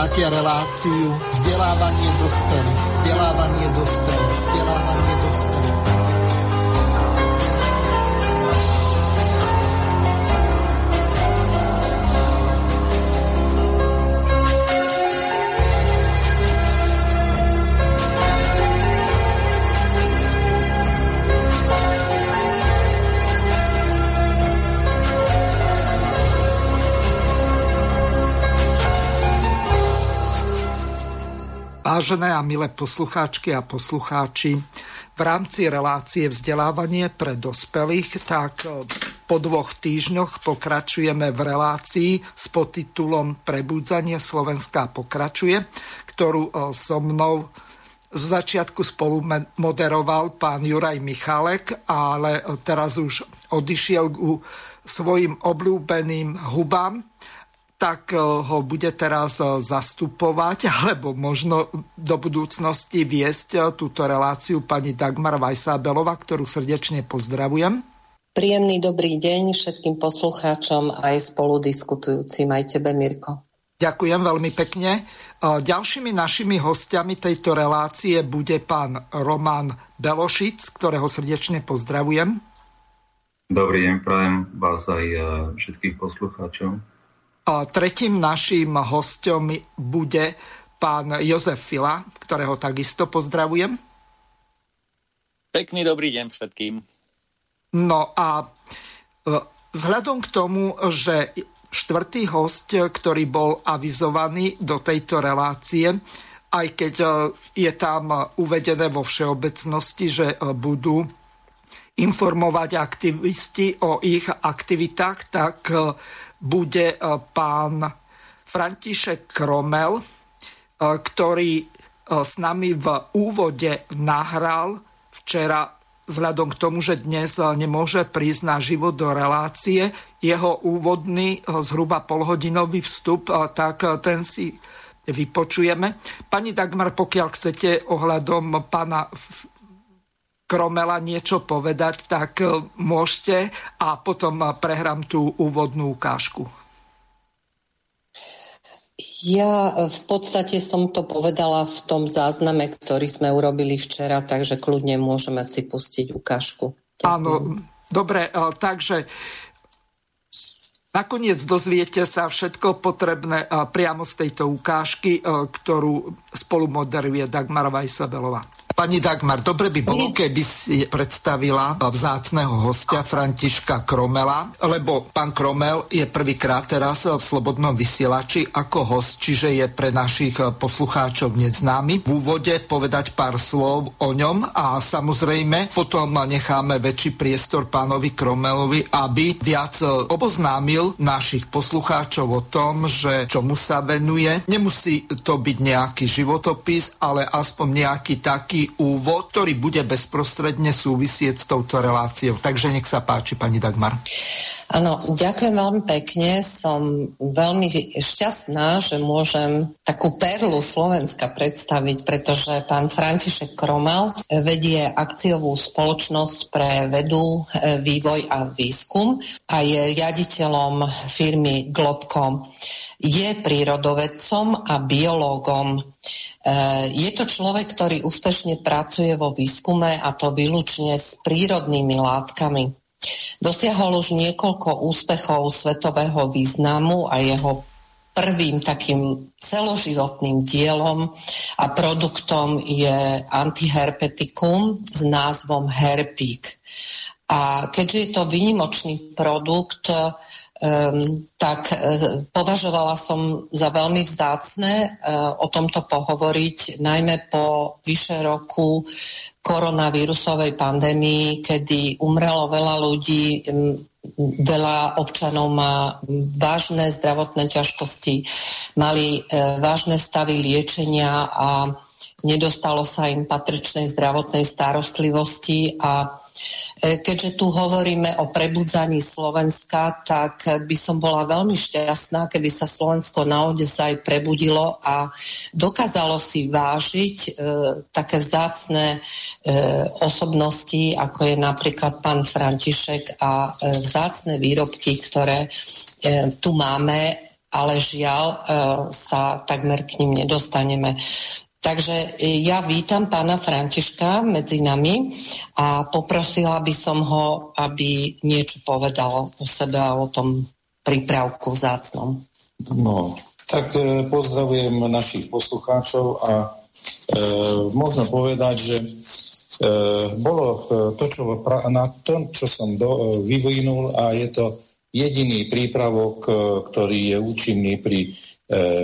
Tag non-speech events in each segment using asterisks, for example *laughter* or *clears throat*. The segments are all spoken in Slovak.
Počúvate reláciu vzdelávanie dospelých. Vzdelávanie dospelých. Vzdelávanie Vážené a milé poslucháčky a poslucháči, v rámci relácie vzdelávanie pre dospelých, tak e, po dvoch týždňoch pokračujeme v relácii s podtitulom Prebudzanie Slovenska pokračuje, ktorú e, so mnou z začiatku spolu moderoval pán Juraj Michalek, ale e, teraz už odišiel ku svojim obľúbeným hubám tak eh, ho bude teraz eh, zastupovať, *laughs* alebo možno do budúcnosti viesť eh, túto reláciu pani Dagmar Vajsábelová, ktorú srdečne pozdravujem. Príjemný dobrý deň všetkým poslucháčom aj spolu diskutujúcim, aj tebe, Mirko. Ďakujem veľmi pekne. Ďalšími našimi hostiami tejto relácie bude pán Roman Belošic, ktorého srdečne pozdravujem. Dobrý deň, prajem vás aj všetkých poslucháčov. Tretím naším hostom bude pán Jozef Fila, ktorého takisto pozdravujem. Pekný dobrý deň všetkým. No a e, vzhľadom k tomu, že štvrtý host, ktorý bol avizovaný do tejto relácie, aj keď e, je tam uvedené vo všeobecnosti, že e, budú informovať aktivisti o ich aktivitách, tak bude e, pán František Kromel, e, ktorý e, s nami v úvode nahral včera vzhľadom k tomu, že dnes nemôže prísť na život do relácie, jeho úvodný zhruba polhodinový vstup, tak ten si vypočujeme. Pani Dagmar, pokiaľ chcete ohľadom pána Kromela niečo povedať, tak e, môžete a potom e, prehrám tú úvodnú ukážku. Ja e, v podstate som to povedala v tom zázname, ktorý sme urobili včera, takže kľudne môžeme si pustiť ukážku. Áno, dobre, takže nakoniec dozviete sa všetko potrebné priamo z tejto ukážky, ktorú spolu moderuje Dagmar Vajsabelová. Pani Dagmar, dobre by bolo, keby si predstavila vzácného hostia Františka Kromela, lebo pán Kromel je prvýkrát teraz v Slobodnom vysielači ako host, čiže je pre našich poslucháčov neznámy. V úvode povedať pár slov o ňom a samozrejme potom necháme väčší priestor pánovi Kromelovi, aby viac oboznámil našich poslucháčov o tom, že čomu sa venuje. Nemusí to byť nejaký životopis, ale aspoň nejaký taký úvod, ktorý bude bezprostredne súvisieť s touto reláciou. Takže nech sa páči, pani Dagmar. Áno, ďakujem veľmi pekne. Som veľmi šťastná, že môžem takú perlu Slovenska predstaviť, pretože pán František Kromel vedie akciovú spoločnosť pre vedu, vývoj a výskum a je riaditeľom firmy Globcom. Je prírodovedcom a biológom. Eh, je to človek, ktorý úspešne pracuje vo výskume a to výlučne s prírodnými látkami. Dosiahol už niekoľko úspechov svetového významu a jeho prvým takým celoživotným dielom a produktom je antiherpetikum s názvom Herpik. A keďže je to výnimočný produkt, um, tak uh, považovala som za veľmi vzácne uh, o tomto pohovoriť, najmä po vyše roku koronavírusovej pandémii, kedy umrelo veľa ľudí, um, veľa občanov má vážne zdravotné ťažkosti, mali uh, vážne stavy liečenia a nedostalo sa im patričnej zdravotnej starostlivosti a E, keďže tu hovoríme o prebudzaní Slovenska, tak by som bola veľmi šťastná, keby sa Slovensko naozaj prebudilo a dokázalo si vážiť e, také vzácne e, osobnosti, ako je napríklad pán František a e, vzácne výrobky, ktoré e, tu máme ale žiaľ e, sa takmer k ním nedostaneme. Takže e, ja vítam pána Františka medzi nami a poprosila by som ho, aby niečo povedal o sebe a o tom prípravku vzácnom. No, tak e, pozdravujem našich poslucháčov a e, možno povedať, že e, bolo e, to, čo, na tom, čo som do, vyvinul a je to jediný prípravok, ktorý je účinný pri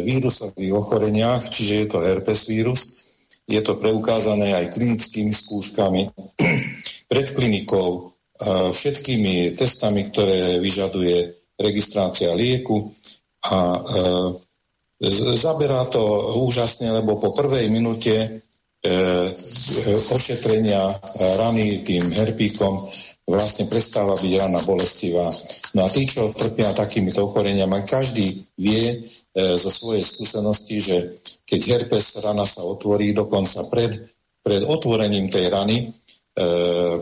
vírusových ochoreniach, čiže je to herpes vírus. Je to preukázané aj klinickými skúškami, *clears throat* pred klinikou, e, všetkými testami, ktoré vyžaduje registrácia lieku a e, zaberá to úžasne, lebo po prvej minúte ošetrenia rany tým herpíkom vlastne prestáva byť rana bolestivá. No a tí, čo trpia takýmito ochoreniami, každý vie, E, zo svojej skúsenosti, že keď herpes rana sa otvorí, dokonca pred, pred otvorením tej rany e,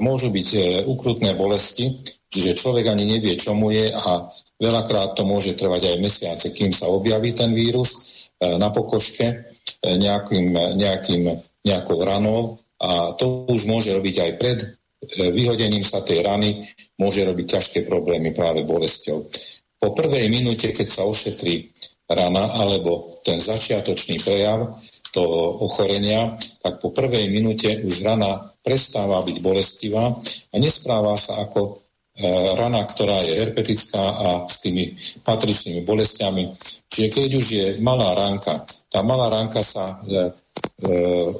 môžu byť e, ukrutné bolesti, čiže človek ani nevie, čo mu je a veľakrát to môže trvať aj mesiace, kým sa objaví ten vírus e, na pokožke e, nejakým, nejakým, nejakou ranou a to už môže robiť aj pred e, vyhodením sa tej rany, môže robiť ťažké problémy práve bolesťou. Po prvej minúte, keď sa ošetrí rana alebo ten začiatočný prejav toho ochorenia, tak po prvej minúte už rana prestáva byť bolestivá a nespráva sa ako e, rana, ktorá je herpetická a s tými patričnými bolestiami. Čiže keď už je malá ránka, tá malá ránka sa e, e,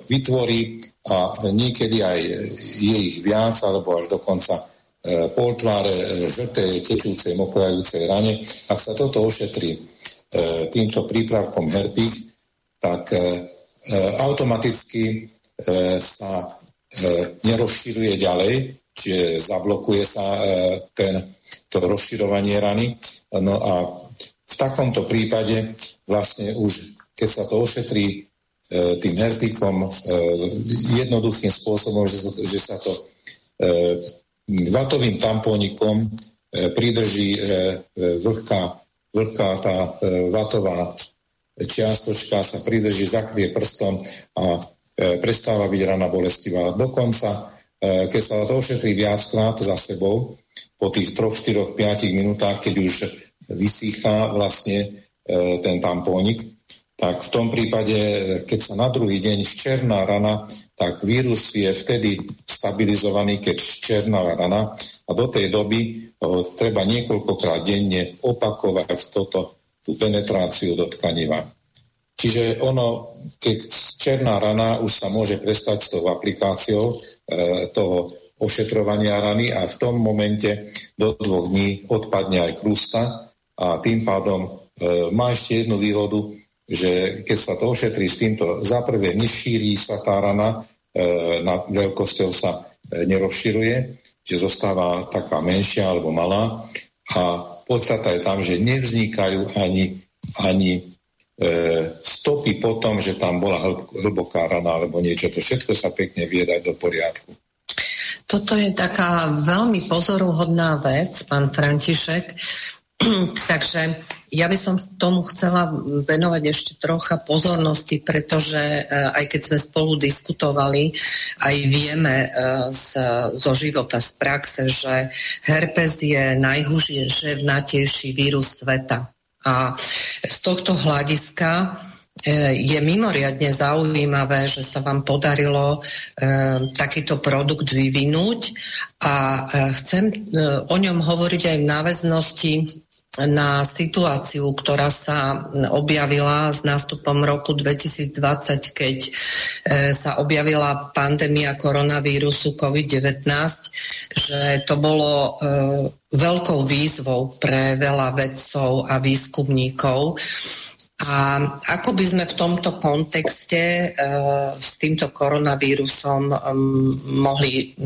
vytvorí a niekedy aj je ich viac, alebo až dokonca e, pol tváre e, žltej, tečúcej, mokojajúcej rane. Ak sa toto ošetrí týmto prípravkom herpich, tak e, e, automaticky sa nerozširuje ďalej, čiže zablokuje sa ten, to rozširovanie rany. No a v takomto prípade vlastne už, keď sa to ošetrí tým herpíkom jednoduchým spôsobom, že sa to vatovým tampónikom pridrží vlhká vlhká tá e, vatová čiastočka sa pridrží, zakrie prstom a e, prestáva byť rana bolestivá. Dokonca, e, keď sa to ošetrí viackrát za sebou, po tých 3, 4, 5 minútach, keď už vysýcha vlastne e, ten tampónik, tak v tom prípade, keď sa na druhý deň ščerná rana, tak vírus je vtedy stabilizovaný, keď ščerná rana a do tej doby o, treba niekoľkokrát denne opakovať toto, tú penetráciu do tkaniva. Čiže ono, keď černá rana už sa môže prestať s tou aplikáciou e, toho ošetrovania rany a v tom momente do dvoch dní odpadne aj krústa a tým pádom e, má ešte jednu výhodu, že keď sa to ošetrí s týmto, za prvé nešíri sa tá rana, e, na veľkosťou sa e, nerozširuje, že zostáva taká menšia alebo malá a podstata je tam, že nevznikajú ani, ani e, stopy po tom, že tam bola hlboká rana alebo niečo. To všetko sa pekne vie dať do poriadku. Toto je taká veľmi pozoruhodná vec, pán František, *clears throat* Takže ja by som tomu chcela venovať ešte trocha pozornosti, pretože e, aj keď sme spolu diskutovali, aj vieme e, z, zo života, z praxe, že herpes je najhužnatejší vírus sveta. A z tohto hľadiska e, je mimoriadne zaujímavé, že sa vám podarilo e, takýto produkt vyvinúť a e, chcem e, o ňom hovoriť aj v náväznosti na situáciu, ktorá sa objavila s nástupom roku 2020, keď e, sa objavila pandémia koronavírusu COVID-19, že to bolo e, veľkou výzvou pre veľa vedcov a výskumníkov. A ako by sme v tomto kontexte e, s týmto koronavírusom mohli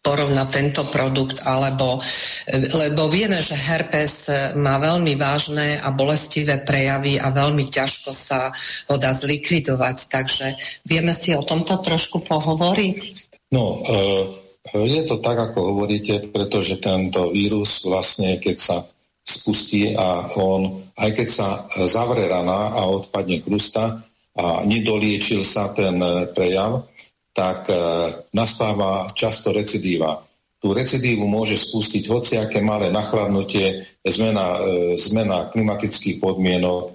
porovnať tento produkt, alebo, lebo vieme, že herpes má veľmi vážne a bolestivé prejavy a veľmi ťažko sa ho dá zlikvidovať. Takže vieme si o tomto trošku pohovoriť? No, e, je to tak, ako hovoríte, pretože tento vírus vlastne, keď sa spustí a on, aj keď sa zavre rana a odpadne krusta a nedoliečil sa ten prejav, tak nastáva často recidíva. Tú recidívu môže spustiť hociaké malé nachladnutie, zmena, zmena klimatických podmienok,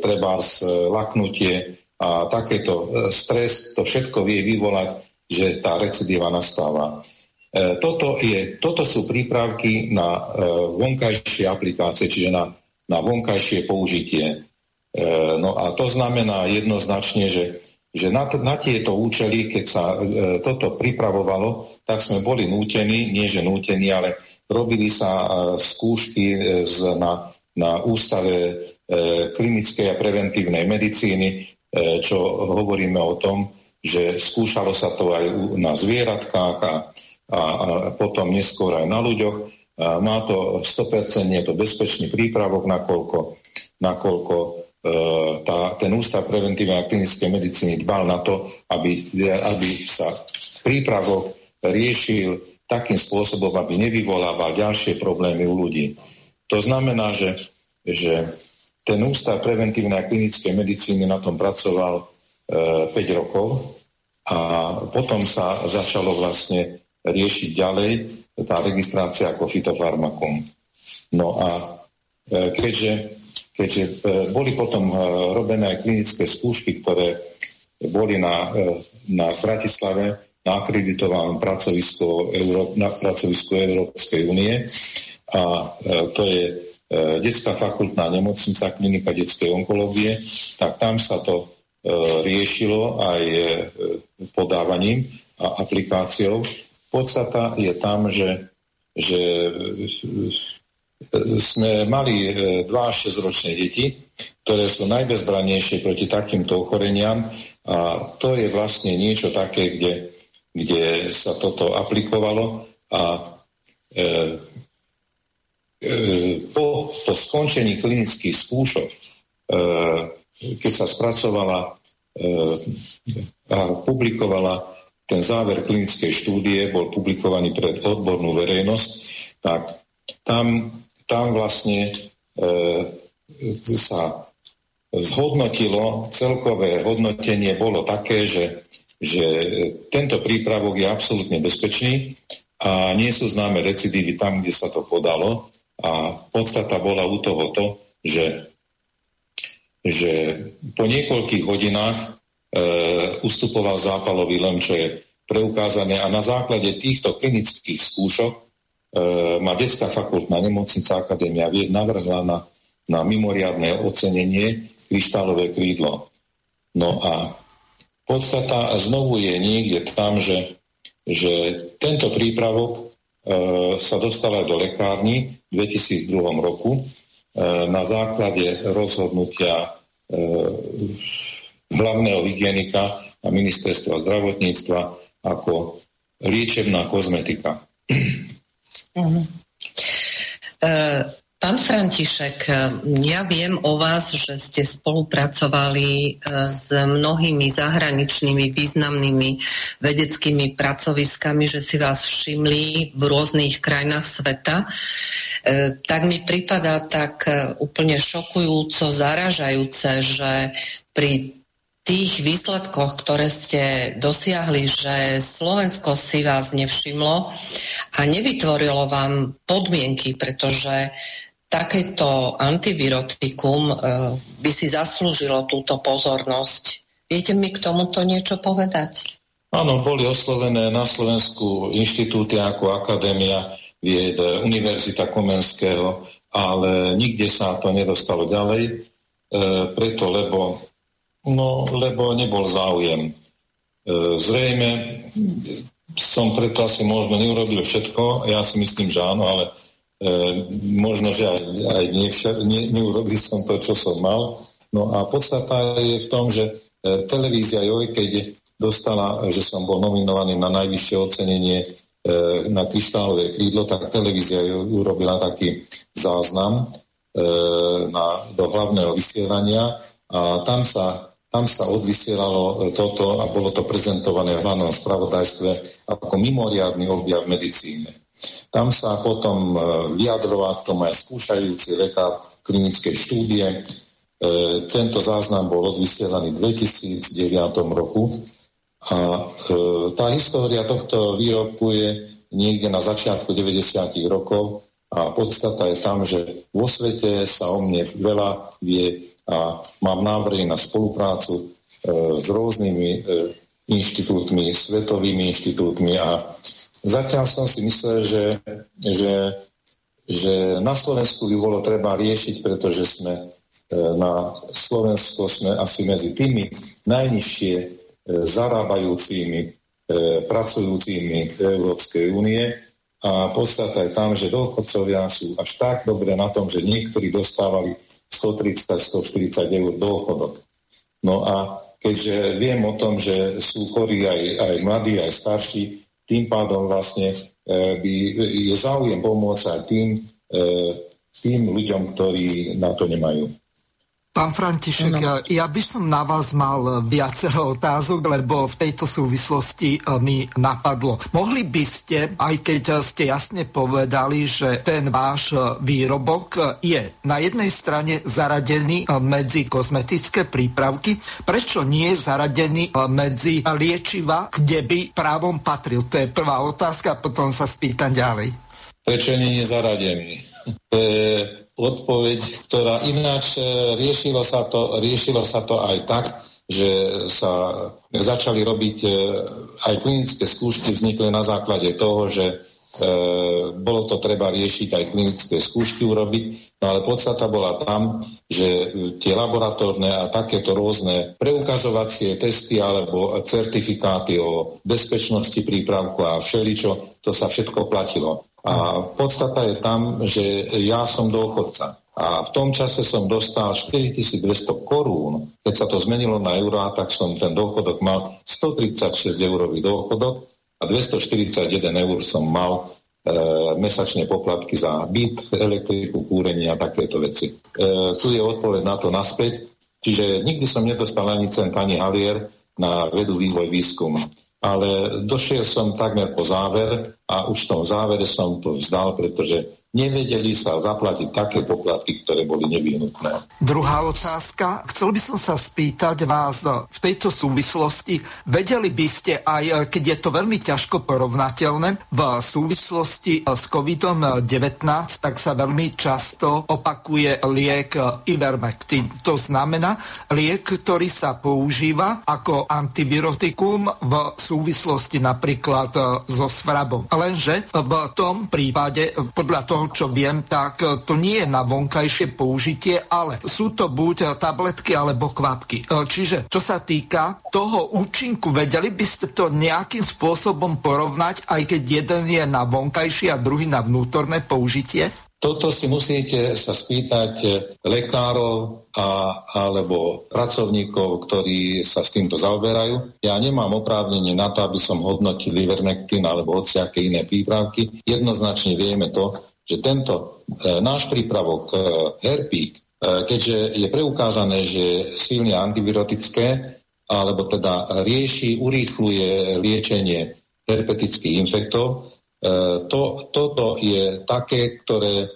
treba laknutie a takéto stres, to všetko vie vyvolať, že tá recidíva nastáva. E, toto, je, toto sú prípravky na e, vonkajšie aplikácie, čiže na, na vonkajšie použitie. E, no a to znamená jednoznačne, že, že na, na tieto účely, keď sa toto pripravovalo, tak sme boli nútení, nie že nútení, ale robili sa skúšky z, na, na ústave klinickej a preventívnej medicíny, čo hovoríme o tom, že skúšalo sa to aj na zvieratkách a a, a potom neskôr aj na ľuďoch. A má to 100% je to bezpečný prípravok, nakoľko, nakoľko e, tá, ten ústav preventívnej a klinickej medicíny dbal na to, aby, aby sa prípravok riešil takým spôsobom, aby nevyvolával ďalšie problémy u ľudí. To znamená, že, že ten ústav preventívnej a klinickej medicíny na tom pracoval e, 5 rokov a potom sa začalo vlastne riešiť ďalej tá registrácia ako fitofarmakum. No a e, keďže, keďže e, boli potom e, robené klinické skúšky, ktoré boli na, na Bratislave na akreditovanom pracovisku, Euró- na pracovisku Európskej únie. A to je detská fakultná nemocnica, klinika detskej onkológie, tak tam sa to riešilo aj podávaním a aplikáciou. Podstata je tam, že, že sme mali 2 e, až 6 ročné deti, ktoré sú najbezbrannejšie proti takýmto ochoreniam. A to je vlastne niečo také, kde, kde sa toto aplikovalo. A e, e, po, po skončení klinických skúšok, e, keď sa spracovala e, a publikovala ten záver klinickej štúdie bol publikovaný pred odbornú verejnosť, tak tam, tam vlastne e, sa zhodnotilo, celkové hodnotenie bolo také, že, že tento prípravok je absolútne bezpečný a nie sú známe recidívy tam, kde sa to podalo. A podstata bola u toho to, že, že po niekoľkých hodinách E, ustupoval zápalový lem, čo je preukázané. A na základe týchto klinických skúšok e, ma Detská fakultná nemocnica Akadémia vied navrhla na, na mimoriadné ocenenie kryštálové krídlo. No a podstata znovu je niekde tam, že, že tento prípravok e, sa dostal aj do lekárny v 2002 roku e, na základe rozhodnutia e, hlavného hygienika a ministerstva zdravotníctva ako liečebná kozmetika. Uh-huh. Pán František, ja viem o vás, že ste spolupracovali e, s mnohými zahraničnými významnými vedeckými pracoviskami, že si vás všimli v rôznych krajinách sveta. E, tak mi pripadá tak úplne šokujúco, zaražajúce, že pri tých výsledkoch, ktoré ste dosiahli, že Slovensko si vás nevšimlo a nevytvorilo vám podmienky, pretože takéto antivirotikum e, by si zaslúžilo túto pozornosť. Viete mi k tomuto niečo povedať? Áno, boli oslovené na Slovensku inštitúty ako Akadémia vied, Univerzita Komenského, ale nikde sa to nedostalo ďalej, e, preto lebo No, lebo nebol záujem. E, zrejme som preto asi možno neurobil všetko, ja si myslím, že áno, ale e, možno, že aj, aj ne, ne, neurobil som to, čo som mal. No a podstata je v tom, že e, televízia Joj, keď dostala, že som bol nominovaný na najvyššie ocenenie na kryštálové krídlo, tak televízia urobila taký záznam na, do hlavného vysielania a tam sa tam sa odvysielalo e, toto a bolo to prezentované v hlavnom spravodajstve ako mimoriadný objav medicíne. Tam sa potom vyjadroval k tomu aj skúšajúci lekár klinickej štúdie. Tento záznam bol odvysielaný v 2009 roku a tá história tohto výrobku je niekde na začiatku 90. rokov a podstata je tam, že vo svete sa o mne veľa vie a mám návrhy na spoluprácu e, s rôznymi e, inštitútmi, svetovými inštitútmi a zatiaľ som si myslel, že, že, že na Slovensku by bolo treba riešiť, pretože sme e, na Slovensku sme asi medzi tými najnižšie zarábajúcimi, pracujúcimi Európskej únie. A podstata je tam, že dôchodcovia sú až tak dobre na tom, že niektorí dostávali 130-140 eur dôchodok. No a keďže viem o tom, že sú chorí aj, aj mladí, aj starší, tým pádom vlastne e, by, je záujem pomôcť aj tým, e, tým ľuďom, ktorí na to nemajú. Pán František, no. ja by som na vás mal viacero otázok, lebo v tejto súvislosti e, mi napadlo. Mohli by ste, aj keď ste jasne povedali, že ten váš výrobok je na jednej strane zaradený medzi kozmetické prípravky, prečo nie je zaradený medzi liečiva, kde by právom patril? To je prvá otázka, potom sa spýtam ďalej. Prečo nie je zaradený? *laughs* To je odpoveď, ktorá ináč e, riešilo sa to, riešilo sa to aj tak, že sa začali robiť e, aj klinické skúšky, vznikli na základe toho, že e, bolo to treba riešiť aj klinické skúšky urobiť, no ale podstata bola tam, že tie laboratórne a takéto rôzne preukazovacie testy alebo certifikáty o bezpečnosti prípravku a všeličo, to sa všetko platilo. A podstata je tam, že ja som dôchodca. A v tom čase som dostal 4200 korún. Keď sa to zmenilo na eurá, tak som ten dôchodok mal 136 eurový dôchodok a 241 eur som mal e, mesačne poplatky za byt, elektriku, kúrenie a takéto veci. E, tu je odpoveď na to naspäť. Čiže nikdy som nedostal ani cent, ani halier na vedu, vývoj, výskum ale došiel som takmer po záver a už v tom závere som to vzdal, pretože nevedeli sa zaplatiť také poplatky, ktoré boli nevyhnutné. Druhá otázka. Chcel by som sa spýtať vás v tejto súvislosti. Vedeli by ste aj, keď je to veľmi ťažko porovnateľné, v súvislosti s COVID-19, tak sa veľmi často opakuje liek Ivermectin. To znamená liek, ktorý sa používa ako antivirotikum v súvislosti napríklad so svrabom. Lenže v tom prípade, podľa toho, čo viem, tak e, to nie je na vonkajšie použitie, ale sú to buď e, tabletky alebo kvapky. E, čiže čo sa týka toho účinku, vedeli by ste to nejakým spôsobom porovnať, aj keď jeden je na vonkajšie a druhý na vnútorné použitie? Toto si musíte sa spýtať lekárov a, alebo pracovníkov, ktorí sa s týmto zaoberajú. Ja nemám oprávnenie na to, aby som hodnotil Ivermectin alebo hociaké iné prípravky. Jednoznačne vieme to, že tento e, náš prípravok e, Herpík, e, keďže je preukázané, že je silne antivirotické, alebo teda rieši, urýchluje liečenie herpetických infektov, e, to, toto je také, ktoré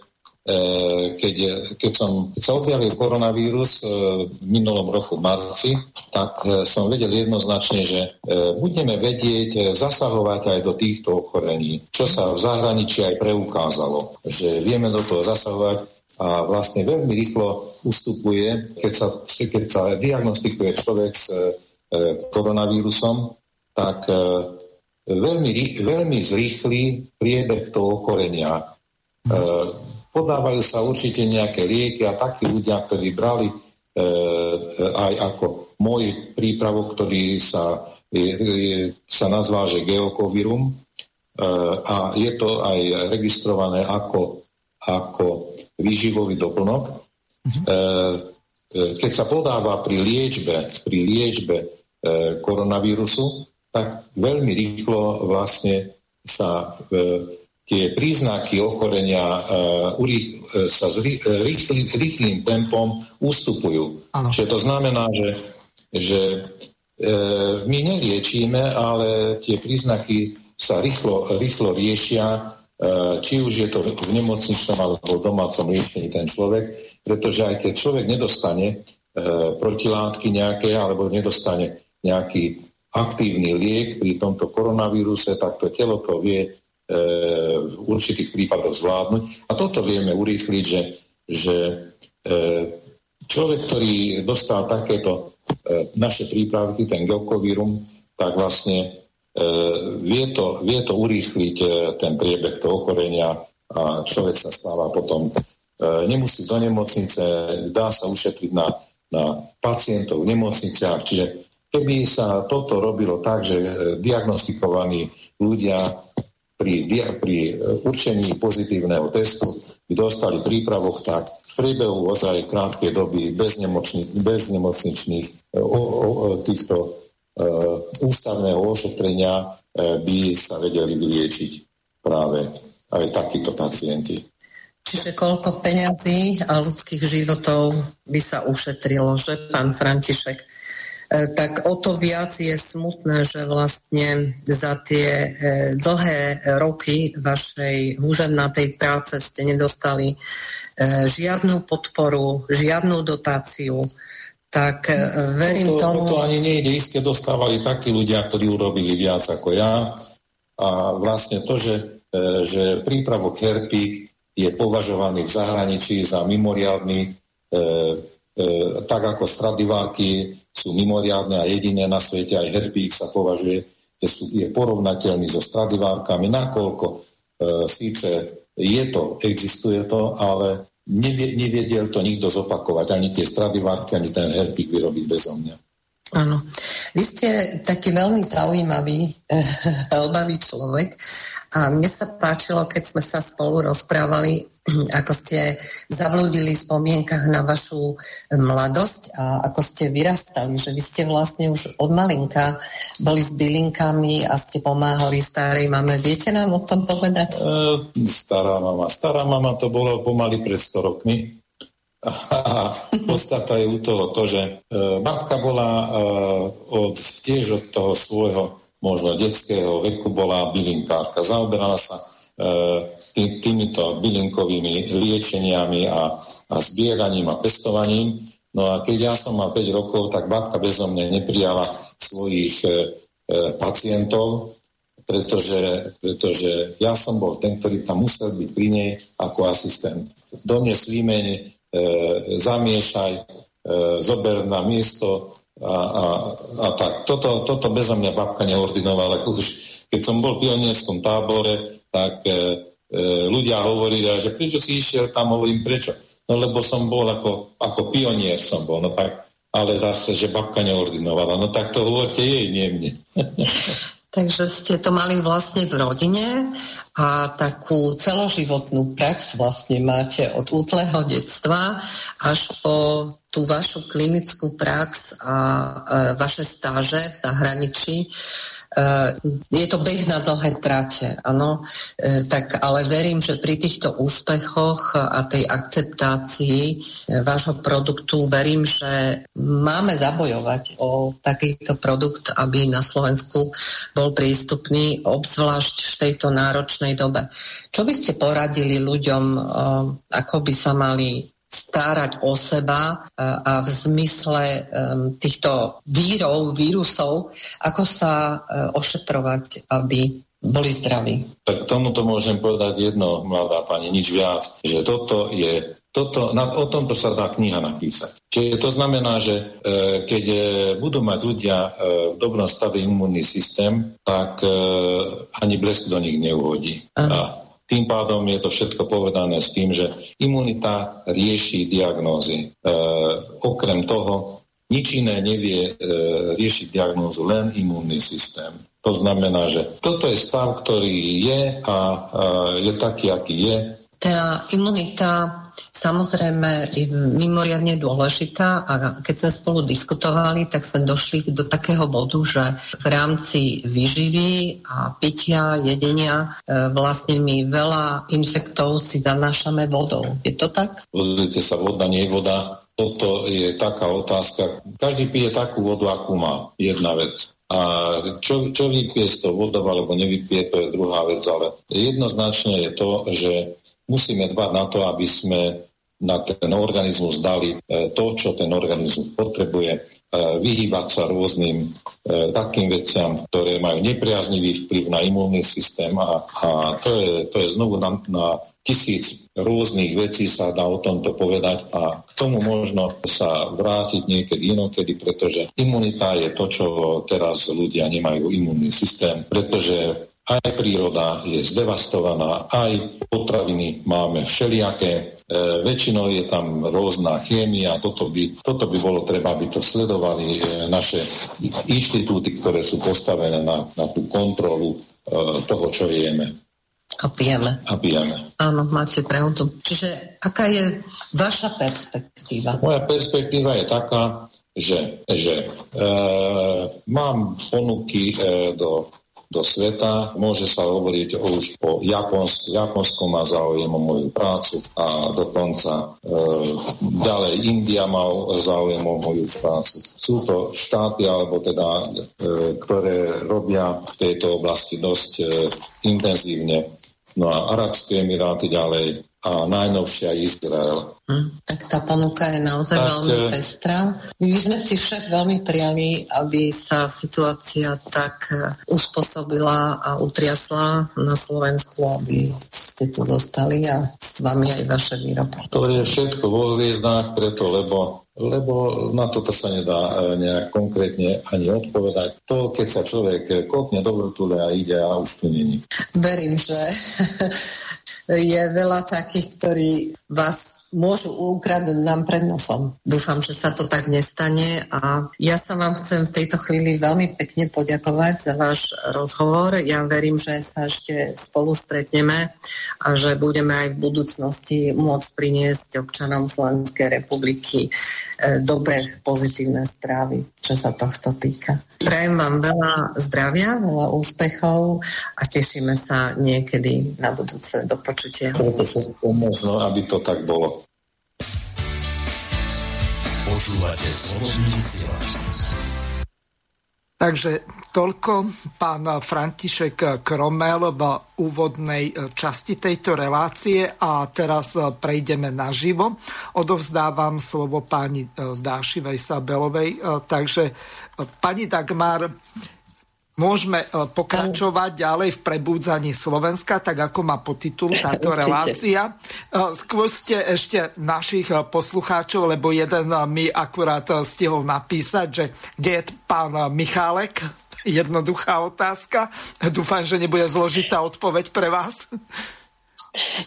keď, keď, som, keď sa objavil koronavírus e, v minulom roku v marci, tak e, som vedel jednoznačne, že budeme vedieť zasahovať aj do týchto ochorení, čo sa v zahraničí aj preukázalo, že vieme do toho zasahovať a vlastne veľmi rýchlo ustupuje, keď sa, keď sa diagnostikuje človek s koronavírusom, tak veľmi, veľmi zrýchli priebeh toho ochorenia Podávajú sa určite nejaké lieky a takí ľudia, ktorí brali e, e, aj ako môj prípravok, ktorý sa, je, sa nazvá, že geokovirum e, a je to aj registrované ako, ako výživový doplnok. E, e, keď sa podáva pri liečbe, pri liečbe e, koronavírusu, tak veľmi rýchlo vlastne sa e, tie príznaky ochorenia uh, urých, uh, sa s uh, rýchlým, rýchlým tempom ústupujú. Ano. Čiže to znamená, že, že uh, my neliečíme, ale tie príznaky sa rýchlo, rýchlo riešia či už je to v nemocničnom alebo v domácom riešení ten človek, pretože aj keď človek nedostane protilátky nejaké alebo nedostane nejaký aktívny liek pri tomto koronavíruse, tak to telo to vie v určitých prípadoch zvládnuť. A toto vieme urýchliť, že, že človek, ktorý dostal takéto naše prípravky, ten geokovírum, tak vlastne E, vie to, vie to urýchliť e, ten priebeh toho ochorenia a človek sa stáva potom, e, nemusí do nemocnice, dá sa ušetriť na, na pacientov v nemocniciach, čiže keby sa toto robilo tak, že diagnostikovaní ľudia pri, pri určení pozitívneho testu by dostali prípravok, tak v priebehu ozaj krátkej doby bez, bez nemocničných o, o, týchto E, ústavného ošetrenia e, by sa vedeli vyliečiť práve aj takíto pacienti. Čiže koľko peňazí a ľudských životov by sa ušetrilo, že pán František? E, tak o to viac je smutné, že vlastne za tie dlhé roky vašej úžadnatej práce ste nedostali žiadnu podporu, žiadnu dotáciu, tak e, verím to, tomu... To ani nejde, iste dostávali takí ľudia, ktorí urobili viac ako ja. A vlastne to, že, e, že prípravok herpík je považovaný v zahraničí za mimoriadný, e, e, tak ako stradiváky sú mimoriadne a jediné na svete, aj herpík sa považuje, že sú, je porovnateľný so stradivárkami, nakoľko e, síce je to, existuje to, ale neviedel to nikto zopakovať, ani tie stradivárky, ani ten herpík vyrobiť bezo mňa. Áno. Vy ste taký veľmi zaujímavý, veľbavý človek a mne sa páčilo, keď sme sa spolu rozprávali, *clears throat* ako ste zavlúdili v spomienkach na vašu mladosť a ako ste vyrastali, že vy ste vlastne už od malinka boli s bylinkami a ste pomáhali starej mame. Viete nám o tom povedať? E, stará mama. Stará mama to bolo pomaly pred 100 rokmi a podstata je u toho to, že e, matka bola e, od, tiež od toho svojho možno detského veku bola bylinkárka. Zaoberala sa e, tý, týmito bylinkovými liečeniami a, a zbieraním a pestovaním. No a keď ja som mal 5 rokov, tak babka bezo mňa neprijala svojich e, e, pacientov, pretože, pretože ja som bol ten, ktorý tam musel byť pri nej ako asistent. Dones výmene e, zamiešaj, e, zober na miesto a, a, a tak. Toto, toto bezo mňa babka neordinovala. Keď som bol v pionierskom tábore, tak e, e, ľudia hovorili, že prečo si išiel tam, hovorím prečo. No lebo som bol ako, ako pionier som bol, no tak, ale zase, že babka neordinovala. No tak to hovorte jej, nie mne. *laughs* Takže ste to mali vlastne v rodine a takú celoživotnú prax vlastne máte od útleho detstva až po tú vašu klinickú prax a e, vaše stáže v zahraničí. Eh, je to beh na dlhé trate, áno, eh, tak ale verím, že pri týchto úspechoch a tej akceptácii eh, vášho produktu, verím, že máme zabojovať o takýto produkt, aby na Slovensku bol prístupný, obzvlášť v tejto náročnej dobe. Čo by ste poradili ľuďom, ako by sa mali starať o seba e, a v zmysle týchto vírov, vírusov, ako sa e, ošetrovať, aby boli zdraví. Tak tomuto môžem povedať jedno, mladá pani, nič viac, že toto je toto, na, o tomto sa dá kniha napísať. Čiže to znamená, že e, keď e, budú mať ľudia e, v dobrom stave imunný systém, tak e, ani blesk do nich neuhodí. A tým pádom je to všetko povedané s tým, že imunita rieši diagnózy. E, okrem toho, nič iné nevie e, riešiť diagnózu, len imunný systém. To znamená, že toto je stav, ktorý je a e, je taký, aký je. Tá imunita samozrejme mimoriadne dôležitá a keď sme spolu diskutovali, tak sme došli do takého bodu, že v rámci výživy a pitia, jedenia e, vlastne my veľa infektov si zanášame vodou. Je to tak? Pozrite sa, voda nie je voda. Toto je taká otázka. Každý pije takú vodu, akú má. Jedna vec. A čo, čo vypije z toho vodov alebo nevypije, to je druhá vec, ale jednoznačne je to, že musíme dbať na to, aby sme na ten organizmus dali e, to, čo ten organizmus potrebuje, e, vyhýbať sa rôznym e, takým veciam, ktoré majú nepriaznivý vplyv na imunný systém a, a to, je, to je znovu na, na tisíc rôznych vecí sa dá o tomto povedať a k tomu možno sa vrátiť niekedy inokedy, pretože imunita je to, čo teraz ľudia nemajú imunný systém, pretože aj príroda je zdevastovaná, aj potraviny máme všelijaké, e, väčšinou je tam rôzna chémia, toto by, toto by bolo treba, aby to sledovali e, naše inštitúty, ktoré sú postavené na, na tú kontrolu e, toho, čo jeme. A pijeme. A pijeme. Áno, máte pravdu. Čiže aká je vaša perspektíva? Moja perspektíva je taká, že, že e, mám ponuky e, do, do sveta, môže sa hovoriť už o Japonsku. Japonsko má záujem o moju prácu a dokonca e, ďalej India má záujem o moju prácu. Sú to štáty, alebo teda, e, ktoré robia v tejto oblasti dosť e, intenzívne no a Arabské Emiráty ďalej a najnovšia Izrael. Hm, tak tá ponuka je naozaj tak, veľmi eh, pestrá. My sme si však veľmi prijali, aby sa situácia tak eh, uspôsobila a utriasla na Slovensku, aby ste tu zostali a s vami aj vaše výrobky. To je všetko vo hviezdách, preto lebo lebo na toto sa nedá e, nejak konkrétne ani odpovedať. To, keď sa človek kopne do vrtule a ide a už tu není. Verím, že *laughs* je veľa takých, ktorí vás môžu ukradnúť nám pred nosom. Dúfam, že sa to tak nestane a ja sa vám chcem v tejto chvíli veľmi pekne poďakovať za váš rozhovor. Ja verím, že sa ešte spolu stretneme a že budeme aj v budúcnosti môcť priniesť občanom Slovenskej republiky e, dobré, pozitívne správy, čo sa tohto týka. Prajem vám veľa zdravia, veľa úspechov a tešíme sa niekedy na budúce. Do počutia. Možno, aby to tak bolo. Takže toľko pán František Kromel v úvodnej časti tejto relácie a teraz prejdeme naživo. Odovzdávam slovo pani Dášivej Sabelovej. Takže pani Dagmar, Môžeme e, pokračovať ďalej v prebúdzaní Slovenska, tak ako má titul *laughs* táto relácia. E, skôr ste ešte našich e, poslucháčov, lebo jeden mi akurát stihol napísať, že kde je pán Michálek? *laughs* Jednoduchá otázka. Dúfam, že nebude zložitá odpoveď pre vás. *laughs*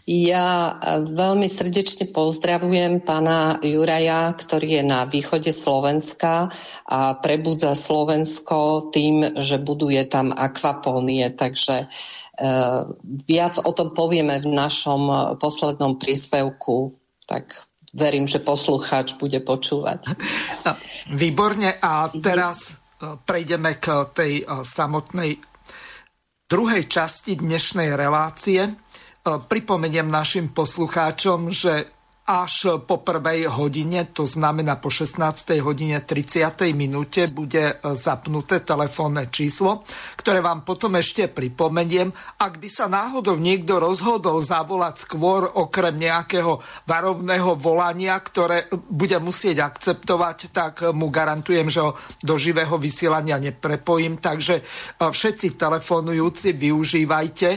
Ja veľmi srdečne pozdravujem pána Juraja, ktorý je na východe Slovenska a prebudza Slovensko tým, že buduje tam akvapónie. Takže e, viac o tom povieme v našom poslednom príspevku. Tak verím, že poslucháč bude počúvať. *laughs* Výborne. A teraz e, prejdeme k tej e, samotnej druhej časti dnešnej relácie. E, pripomeniem našim poslucháčom, že až po prvej hodine, to znamená po 16. hodine 30. minúte, bude e, zapnuté telefónne číslo, ktoré vám potom ešte pripomeniem. Ak by sa náhodou niekto rozhodol zavolať skôr okrem nejakého varovného volania, ktoré bude musieť akceptovať, tak mu garantujem, že ho do živého vysielania neprepojím. Takže e, všetci telefonujúci využívajte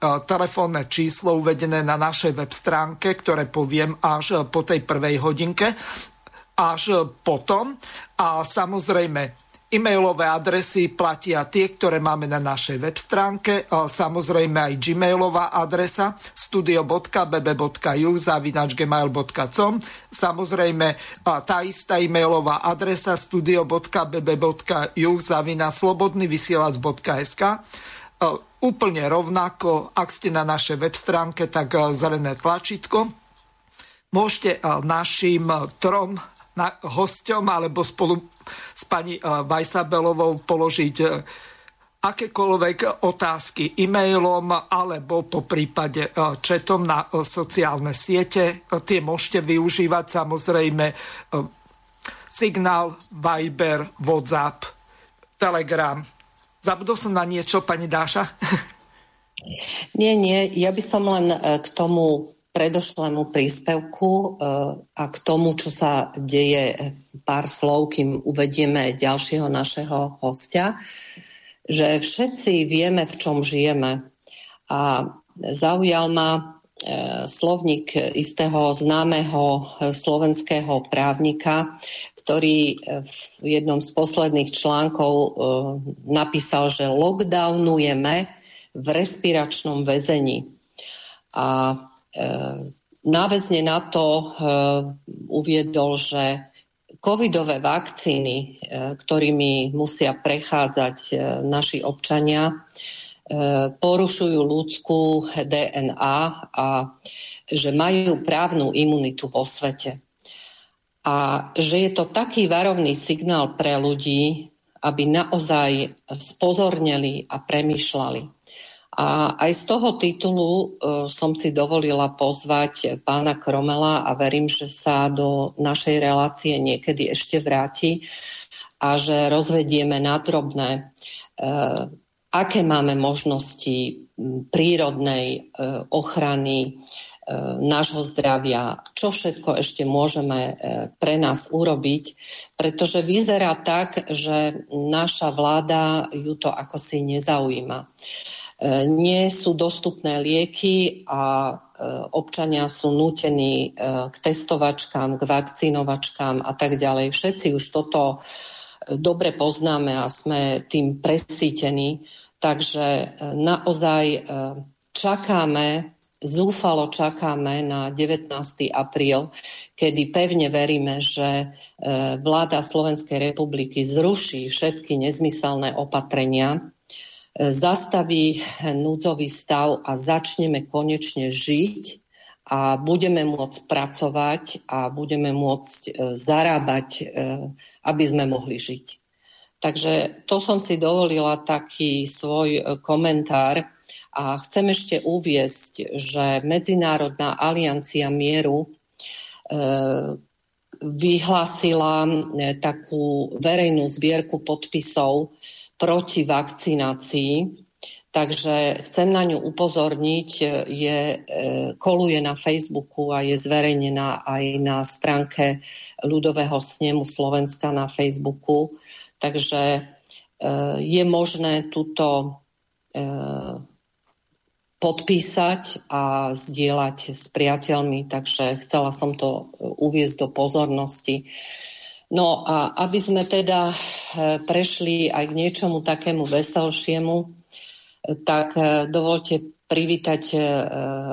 telefónne číslo uvedené na našej web stránke, ktoré poviem až po tej prvej hodinke, až potom. A samozrejme, E-mailové adresy platia tie, ktoré máme na našej web stránke, samozrejme aj gmailová adresa studio.bb.ju zavinač gmail.com samozrejme tá istá e-mailová adresa studio.bb.ju zavinač slobodnyvysielac.sk úplne rovnako, ak ste na našej web stránke, tak eh, zelené tlačítko. Môžete eh, našim eh, trom hosťom alebo spolu s pani Vajsabelovou položiť akékoľvek otázky e-mailom alebo po prípade četom na sociálne siete. Tie môžete využívať samozrejme Signál, Viber, WhatsApp, Telegram. Zabudol som na niečo, pani Dáša? *laughs* Nie, nie, ja by som len k tomu predošlému príspevku e, a k tomu, čo sa deje pár slov, kým uvedieme ďalšieho našeho hostia, že všetci vieme, v čom žijeme. A zaujal ma e, slovník istého známeho slovenského právnika, ktorý v jednom z posledných článkov e, napísal, že lockdownujeme v respiračnom väzení. A E, náväzne na to e, uviedol, že covidové vakcíny, e, ktorými musia prechádzať naši občania, porušujú ľudskú DNA a že majú právnu imunitu vo svete. A že je to taký varovný signál pre ľudí, aby naozaj spozorneli a premýšľali. A aj z toho titulu uh, som si dovolila pozvať pána Kromela a verím, že sa do našej relácie niekedy ešte vráti a že rozvedieme na drobné, uh, aké máme možnosti prírodnej uh, ochrany nášho zdravia, čo všetko ešte môžeme pre nás urobiť, pretože vyzerá tak, že naša vláda ju to ako si nezaujíma nie sú dostupné lieky a e, občania sú nútení e, k testovačkám, k vakcínovačkám a tak ďalej. Všetci už toto e, dobre poznáme a sme tým presítení. Takže naozaj čakáme, zúfalo čakáme na 19. apríl, kedy pevne veríme, že vláda Slovenskej republiky zruší všetky nezmyselné opatrenia, zastaví núdzový stav a začneme konečne žiť a budeme môcť pracovať a budeme môcť e, zarábať, e, aby sme mohli žiť. Takže to som si dovolila taký svoj e, komentár a chcem ešte uviesť, že Medzinárodná aliancia mieru vyhlásila takú verejnú zbierku podpisov proti vakcinácii. Takže chcem na ňu upozorniť, je, e, koluje na Facebooku a je zverejnená aj na stránke ľudového snemu Slovenska na Facebooku. Takže e, je možné túto e, podpísať a zdieľať s priateľmi, takže chcela som to uviezť do pozornosti. No a aby sme teda e, prešli aj k niečomu takému veselšiemu, e, tak e, dovolte privítať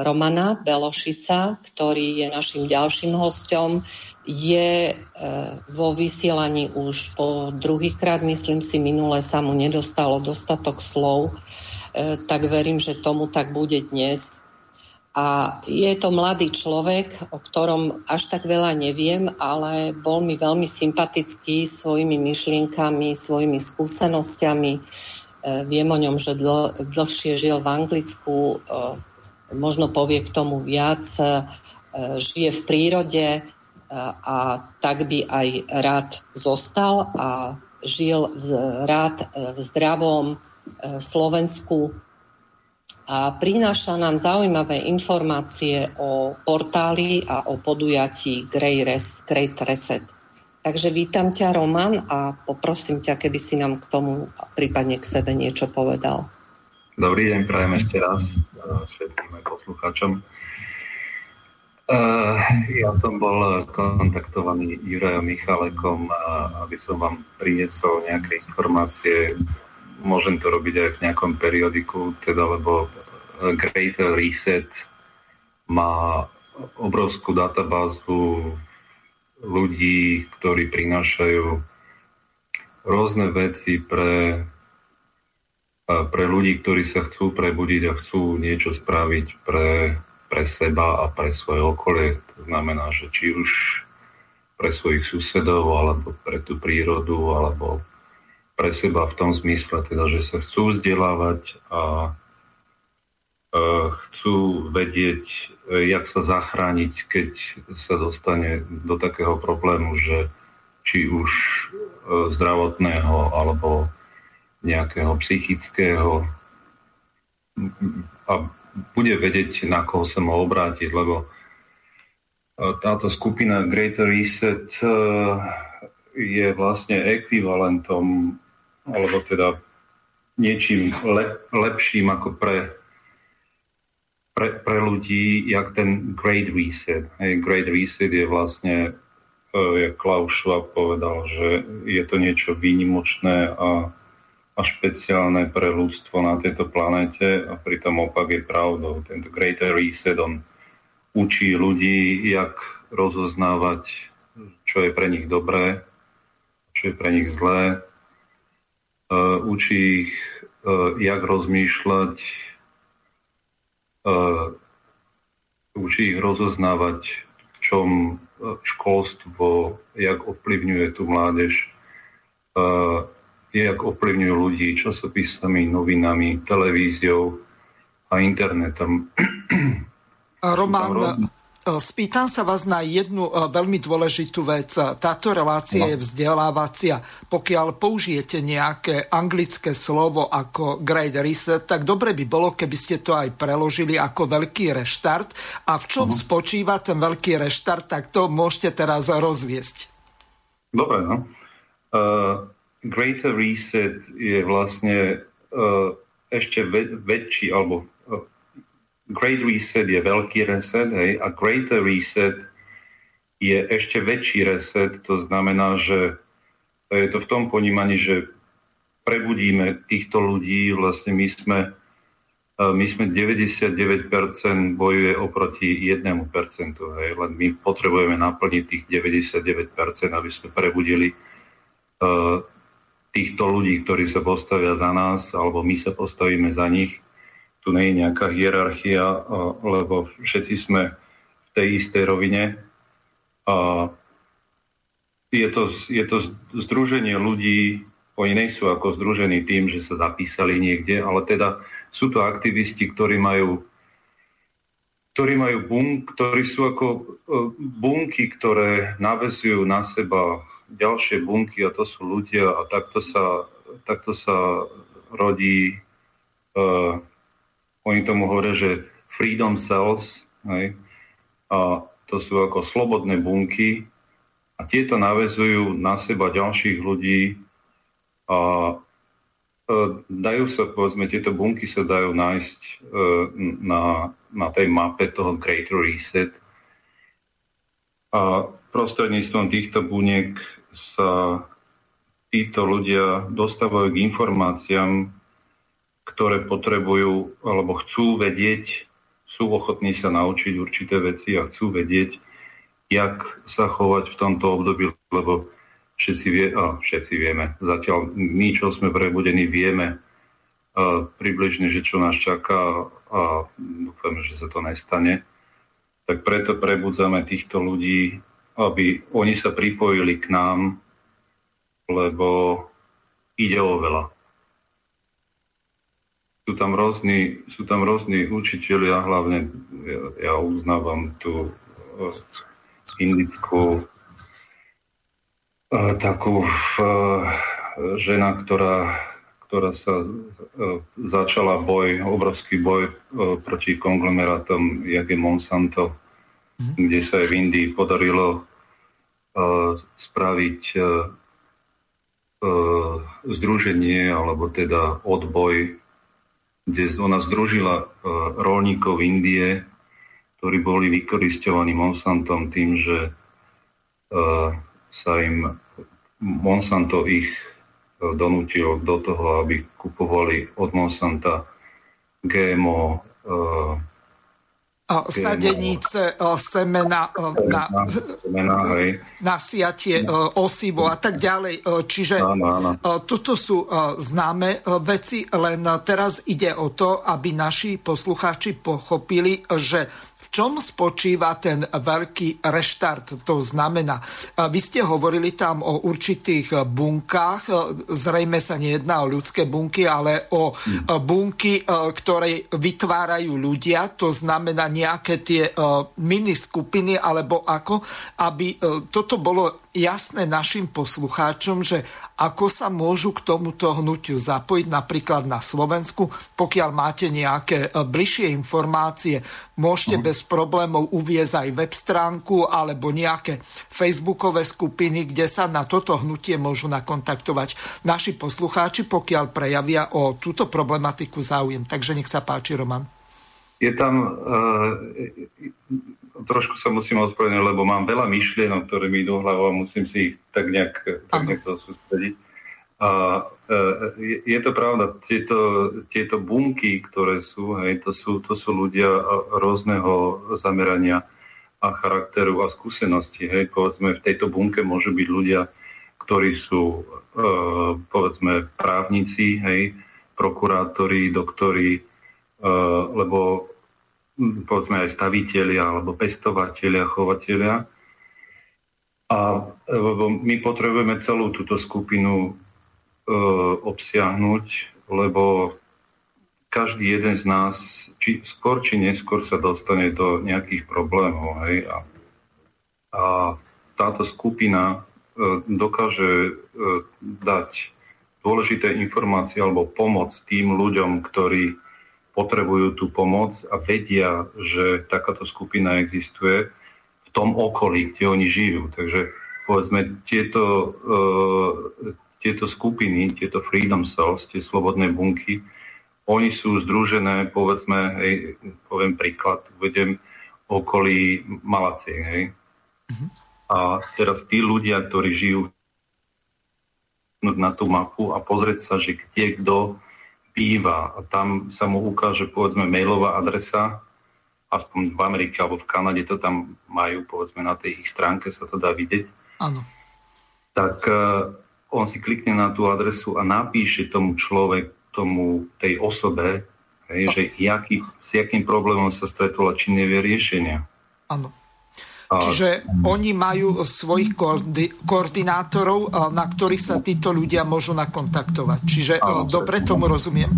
Romana Belošica, ktorý je našim ďalším hostom. Je vo vysielaní už po druhýkrát, myslím si, minule sa mu nedostalo dostatok slov, tak verím, že tomu tak bude dnes. A je to mladý človek, o ktorom až tak veľa neviem, ale bol mi veľmi sympatický svojimi myšlienkami, svojimi skúsenosťami. E, viem o ňom, že dl- dlhšie žil v Anglicku, e, možno povie k tomu viac, e, žije v prírode a tak by aj rád zostal a žil v, rád v zdravom Slovensku a prináša nám zaujímavé informácie o portáli a o podujatí Great Reset. Takže vítam ťa, Roman, a poprosím ťa, keby si nám k tomu prípadne k sebe niečo povedal. Dobrý deň, prajem ešte raz všetkým aj poslucháčom. Uh, ja som bol kontaktovaný Jurajom Michalekom, aby som vám priniesol nejaké informácie môžem to robiť aj v nejakom periodiku, teda lebo Great Reset má obrovskú databázu ľudí, ktorí prinášajú rôzne veci pre, pre ľudí, ktorí sa chcú prebudiť a chcú niečo spraviť pre, pre seba a pre svoje okolie. To znamená, že či už pre svojich susedov, alebo pre tú prírodu, alebo pre seba v tom zmysle, teda, že sa chcú vzdelávať a chcú vedieť, jak sa zachrániť, keď sa dostane do takého problému, že či už e, zdravotného alebo nejakého psychického. A bude vedieť, na koho sa mohol obrátiť, lebo e, táto skupina Greater Reset e, je vlastne ekvivalentom, alebo teda niečím lep, lepším ako pre, pre, pre ľudí, jak ten Great Reset. Hey, Great Reset je vlastne, uh, jak Klaus Schwab povedal, že je to niečo výnimočné a a špeciálne pre ľudstvo na tejto planete a pritom opak je pravdou. Tento Greater Reset, on učí ľudí, jak rozoznávať, čo je pre nich dobré, čo je pre nich zlé. Uh, učí ich, uh, jak rozmýšľať, učí ich rozoznávať, v čom školstvo, jak ovplyvňuje tú mládež, jak ovplyvňujú ľudí časopisami, novinami, televíziou a internetom. Roman, spýtam sa vás na jednu e, veľmi dôležitú vec. Táto relácia no. je vzdelávacia. Pokiaľ použijete nejaké anglické slovo ako Great Reset, tak dobre by bolo, keby ste to aj preložili ako veľký reštart. A v čom uh-huh. spočíva ten veľký reštart, tak to môžete teraz rozviesť. Dobre, no. Uh, Greater Reset je vlastne uh, ešte väčší, alebo Great Reset je veľký reset, hej, a Greater Reset je ešte väčší reset, to znamená, že je to v tom ponímaní, že prebudíme týchto ľudí, vlastne my sme, uh, my sme 99% bojuje oproti 1%, hej, len my potrebujeme naplniť tých 99%, aby sme prebudili uh, týchto ľudí, ktorí sa postavia za nás, alebo my sa postavíme za nich. Tu nie je nejaká hierarchia, lebo všetci sme v tej istej rovine. A je to, je to združenie ľudí, oni nie sú ako združení tým, že sa zapísali niekde, ale teda sú to aktivisti, ktorí majú ktorí majú bunk, ktorí sú ako e, bunky, ktoré navezujú na seba ďalšie bunky a to sú ľudia a takto sa, takto sa rodí, uh, oni tomu hovoria, že freedom cells, hej, a to sú ako slobodné bunky. A tieto navezujú na seba ďalších ľudí. A uh, dajú sa, povedzme, tieto bunky sa dajú nájsť uh, na, na tej mape toho Great Reset. A prostredníctvom týchto buniek sa títo ľudia dostávajú k informáciám, ktoré potrebujú alebo chcú vedieť, sú ochotní sa naučiť určité veci a chcú vedieť, jak sa chovať v tomto období, lebo všetci, vie, a všetci vieme, zatiaľ my, čo sme prebudení, vieme a približne, že čo nás čaká a dúfam, že sa to nestane. Tak preto prebudzame týchto ľudí aby oni sa pripojili k nám, lebo ide o veľa. Sú tam rôzni, sú tam rôzni učiteľia, hlavne ja, ja uznávam tú uh, indickú uh, takú uh, žena, ktorá, ktorá sa začala boj, obrovský boj proti konglomerátom, jak je Monsanto, mm-hmm. kde sa aj v Indii podarilo spraviť združenie alebo teda odboj, kde ona združila uh, rolníkov Indie, ktorí boli vykoristovaní Monsantom tým, že uh, sa im Monsanto ich uh, donútil do toho, aby kupovali od Monsanta GMO sadenice, semena na, na siatie osivo a tak ďalej. Čiže toto sú známe veci, len teraz ide o to, aby naši poslucháči pochopili, že čom spočíva ten veľký reštart? To znamená, vy ste hovorili tam o určitých bunkách, zrejme sa nejedná o ľudské bunky, ale o bunky, ktoré vytvárajú ľudia, to znamená nejaké tie mini skupiny, alebo ako, aby toto bolo jasné našim poslucháčom, že ako sa môžu k tomuto hnutiu zapojiť napríklad na Slovensku. Pokiaľ máte nejaké e, bližšie informácie, môžete uh-huh. bez problémov uviezť aj web stránku alebo nejaké facebookové skupiny, kde sa na toto hnutie môžu nakontaktovať naši poslucháči, pokiaľ prejavia o túto problematiku záujem. Takže nech sa páči, Roman. Je tam, uh, trošku sa musím ospravedlniť, lebo mám veľa myšlienok, ktoré mi idú hlavou a musím si ich tak nejak, tak nejak to sústrediť. A uh, je, je to pravda, tieto, tieto bunky, ktoré sú, hej, to sú, to sú ľudia rôzneho zamerania a charakteru a skúsenosti. Hej. Povedzme, v tejto bunke môžu byť ľudia, ktorí sú, uh, povedzme, právnici, hej, prokurátori, doktori, Eh, lebo povedzme aj staviteľia alebo pestovateľia, chovateľia. A lebo my potrebujeme celú túto skupinu e, obsiahnuť, lebo každý jeden z nás, či skôr či neskôr sa dostane do nejakých problémov. Hej? A, a táto skupina e, dokáže e, dať dôležité informácie alebo pomoc tým ľuďom, ktorí potrebujú tú pomoc a vedia, že takáto skupina existuje v tom okolí, kde oni žijú. Takže povedzme, tieto, uh, tieto skupiny, tieto freedom cells, tie slobodné bunky, oni sú združené, povedzme, hej, poviem príklad, uvedem okolí Malacie, hej. Mm-hmm. A teraz tí ľudia, ktorí žijú na tú mapu a pozrieť sa, že kde kto býva a tam sa mu ukáže povedzme mailová adresa, aspoň v Amerike alebo v Kanade to tam majú, povedzme na tej ich stránke sa to dá vidieť. Áno. Tak uh, on si klikne na tú adresu a napíše tomu človek, tomu tej osobe, hej, že jaký, s jakým problémom sa stretol a či nevie riešenia. Áno. Čiže oni majú svojich koordi- koordinátorov, na ktorých sa títo ľudia môžu nakontaktovať. Čiže áno, dobre tomu rozumiem?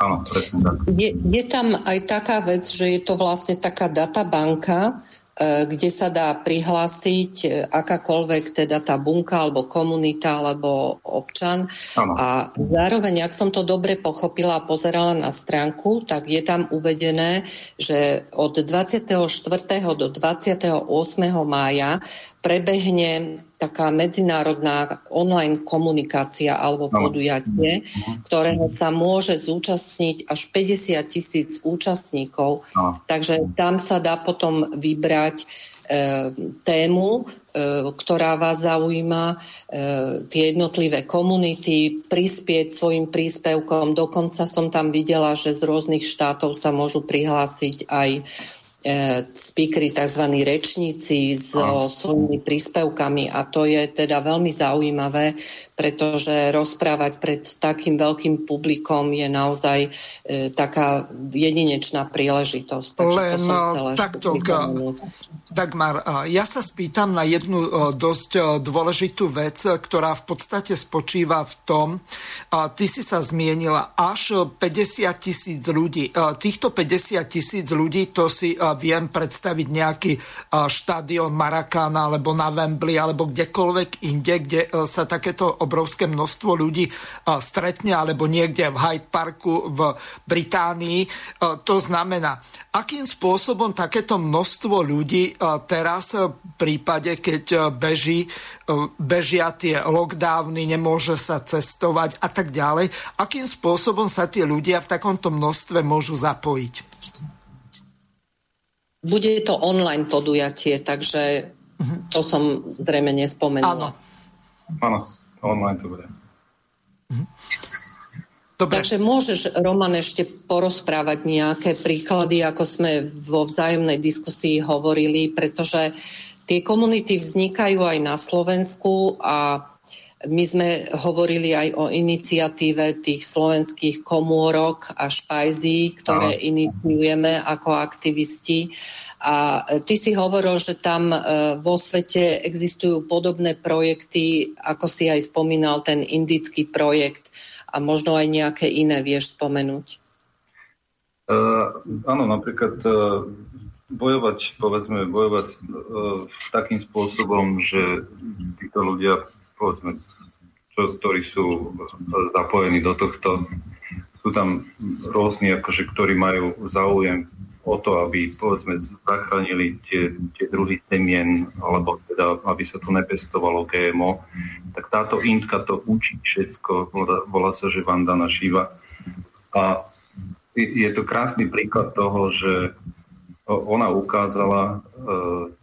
Áno, presne tak. Je, je tam aj taká vec, že je to vlastne taká databanka, E, kde sa dá prihlásiť e, akákoľvek teda tá bunka alebo komunita alebo občan. Ano. A zároveň, ak som to dobre pochopila a pozerala na stránku, tak je tam uvedené, že od 24. do 28. mája prebehne taká medzinárodná online komunikácia alebo podujatie, ktorého sa môže zúčastniť až 50 tisíc účastníkov. Takže tam sa dá potom vybrať e, tému, e, ktorá vás zaujíma, e, tie jednotlivé komunity, prispieť svojim príspevkom. Dokonca som tam videla, že z rôznych štátov sa môžu prihlásiť aj speakery, tzv. rečníci s svojimi príspevkami a to je teda veľmi zaujímavé, pretože rozprávať pred takým veľkým publikom je naozaj e, taká jedinečná príležitosť. Takže Len to e, takto, Dagmar, ja sa spýtam na jednu e, dosť dôležitú vec, ktorá v podstate spočíva v tom, ty si sa zmienila až 50 tisíc ľudí. Týchto 50 tisíc ľudí, to si viem predstaviť nejaký štadión Marakána alebo na Wembley alebo kdekoľvek inde, kde e, sa takéto obrovské množstvo ľudí stretne alebo niekde v Hyde Parku v Británii. E, to znamená, akým spôsobom takéto množstvo ľudí e, teraz v prípade, keď beží, bežia tie lockdowny, nemôže sa cestovať a tak ďalej, akým spôsobom sa tie ľudia v takomto množstve môžu zapojiť? Bude to online podujatie, takže to som zrejme nespomenula. Áno. Áno, online to bude. Dobre. Takže môžeš, Roman, ešte porozprávať nejaké príklady, ako sme vo vzájomnej diskusii hovorili, pretože tie komunity vznikajú aj na Slovensku a my sme hovorili aj o iniciatíve tých slovenských komórok a špajzí, ktoré no. iniciujeme ako aktivisti. A ty si hovoril, že tam e, vo svete existujú podobné projekty, ako si aj spomínal ten indický projekt a možno aj nejaké iné vieš spomenúť. Uh, áno, napríklad uh, bojovať, povedzme, bojovať uh, takým spôsobom, že títo ľudia, povedzme, čo, ktorí sú zapojení do tohto, sú tam rôzni, akože, ktorí majú záujem o to, aby povedzme zachránili tie, tie druhy semien, alebo teda, aby sa tu nepestovalo GMO, tak táto intka to učí všetko, volá, sa, že Vandana Shiva. A je to krásny príklad toho, že ona ukázala e,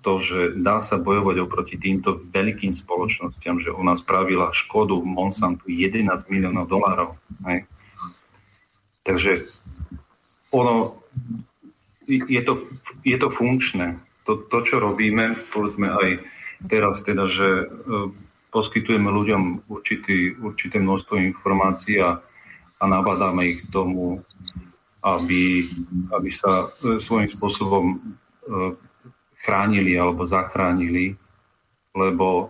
to, že dá sa bojovať oproti týmto veľkým spoločnosťam, že ona spravila škodu Monsantu 11 miliónov dolárov. Hej. Takže ono, je to, je to funkčné. To, to, čo robíme, povedzme aj teraz teda, že e, poskytujeme ľuďom určitý, určité množstvo informácií a, a nabadáme ich tomu, aby, aby sa e, svojím spôsobom e, chránili alebo zachránili, lebo e,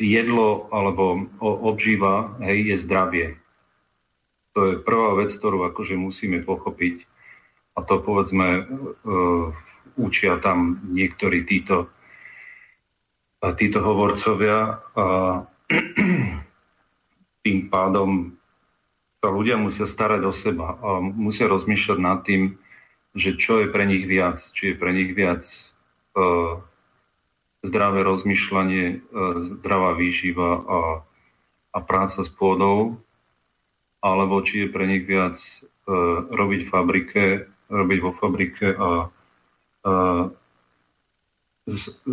jedlo alebo obživa hej, je zdravie. To je prvá vec, ktorú akože musíme pochopiť. A to povedzme učia tam niektorí títo, títo hovorcovia a *clears throat* tým pádom sa ľudia musia starať o seba a musia rozmýšľať nad tým, že čo je pre nich viac. Či je pre nich viac uh, zdravé rozmýšľanie, uh, zdravá výživa a, a práca s pôdou, alebo či je pre nich viac uh, robiť v fabrike, robiť vo fabrike a uh,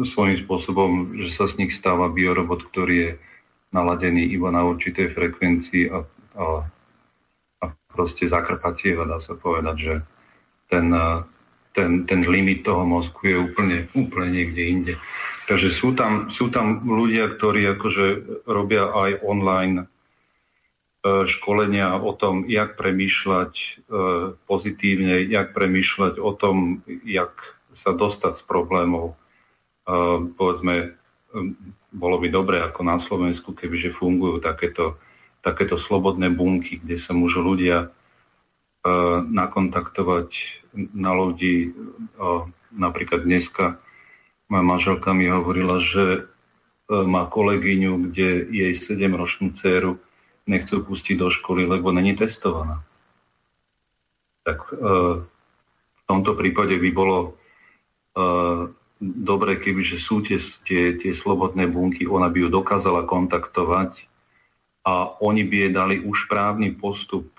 svojím spôsobom, že sa z nich stáva biorobot, ktorý je naladený iba na určitej frekvencii a, a proste zakrpatieva, dá sa povedať, že ten, eh, ten, ten limit toho mozku je úplne, úplne niekde inde. Takže sú tam, sú tam ľudia, ktorí akože robia aj online eh, školenia o tom, jak premýšľať eh, pozitívne, jak premýšľať o tom, jak sa dostať z problémov. Povedzme, bolo by dobre ako na Slovensku, kebyže fungujú takéto takéto slobodné bunky, kde sa môžu ľudia uh, nakontaktovať na. Uh, napríklad dneska moja manželka mi hovorila, že uh, má kolegyňu, kde jej 7-ročnú dceru nechcú pustiť do školy, lebo není testovaná. Tak uh, v tomto prípade by bolo dobre, kebyže sú tie, tie, tie slobodné bunky, ona by ju dokázala kontaktovať a oni by jej dali už právny postup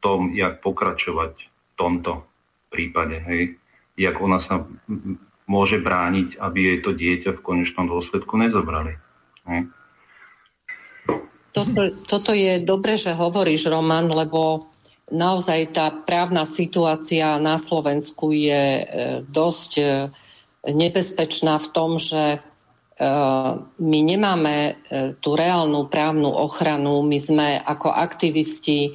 tom, jak pokračovať v tomto prípade. Hej. Jak ona sa môže brániť, aby jej to dieťa v konečnom dôsledku nezobrali. Hej. Toto, toto je dobre, že hovoríš, Roman, lebo naozaj tá právna situácia na Slovensku je e, dosť e, nebezpečná v tom, že my nemáme e, tú reálnu právnu ochranu. My sme ako aktivisti e,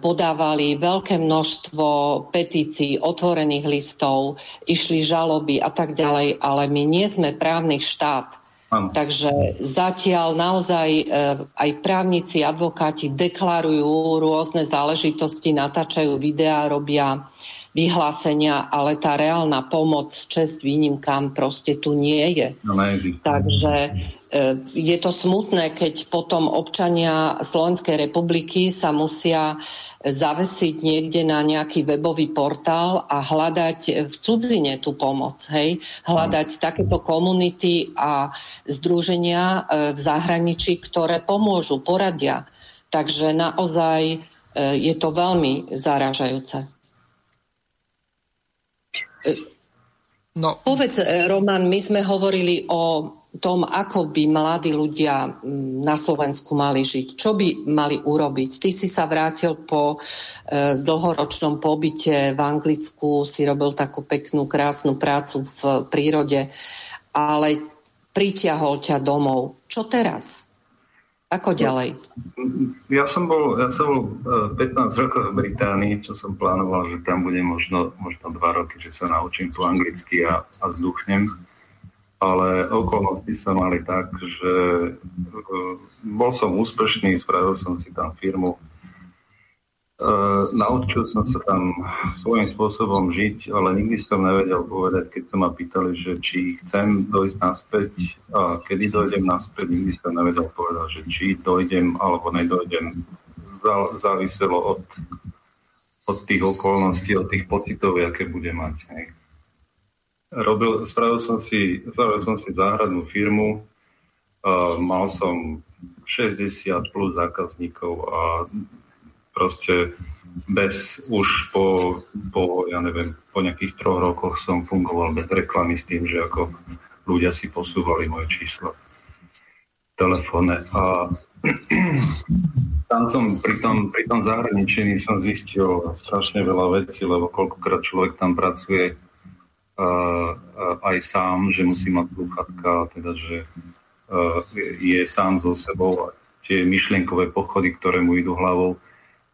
podávali veľké množstvo petícií, otvorených listov, išli žaloby a tak ďalej, ale my nie sme právny štát. Takže zatiaľ naozaj aj právnici, advokáti deklarujú rôzne záležitosti, natáčajú videá, robia vyhlásenia, ale tá reálna pomoc, čest výnimkám proste tu nie je. No, Takže e, je to smutné, keď potom občania Slovenskej republiky sa musia zavesiť niekde na nejaký webový portál a hľadať v cudzine tú pomoc. Hej? Hľadať no. takéto komunity a združenia e, v zahraničí, ktoré pomôžu, poradia. Takže naozaj e, je to veľmi zaražajúce. No. Povedz, e, Roman, my sme hovorili o tom, ako by mladí ľudia na Slovensku mali žiť, čo by mali urobiť. Ty si sa vrátil po e, dlhoročnom pobyte v Anglicku, si robil takú peknú, krásnu prácu v prírode, ale pritiahol ťa domov. Čo teraz? Ako ďalej? Ja som bol, ja som bol 15 e, rokov v Británii, čo som plánoval, že tam budem možno, možno 2 roky, že sa naučím po anglicky a, a zduchnem. Ale okolnosti sa mali tak, že uh, bol som úspešný, spravil som si tam firmu. Uh, naučil som sa tam svojím spôsobom žiť, ale nikdy som nevedel povedať, keď sa ma pýtali, že či chcem dojsť naspäť a kedy dojdem naspäť, nikdy som nevedel povedať, že či dojdem alebo nedojdem. Záviselo od, od tých okolností, od tých pocitov, aké bude mať. Hej. Robil, spravil, som si, spravil som si záhradnú firmu, uh, mal som 60 plus zákazníkov a proste bez, už po, po, ja neviem, po nejakých troch rokoch som fungoval bez reklamy s tým, že ako ľudia si posúvali moje číslo telefóne a *clears throat* tam som pri tom, pri tom zahraničení som zistil strašne veľa vecí, lebo koľkokrát človek tam pracuje uh, aj sám, že musí mať sluchatka, teda že uh, je sám so sebou a tie myšlienkové pochody, ktoré mu idú hlavou,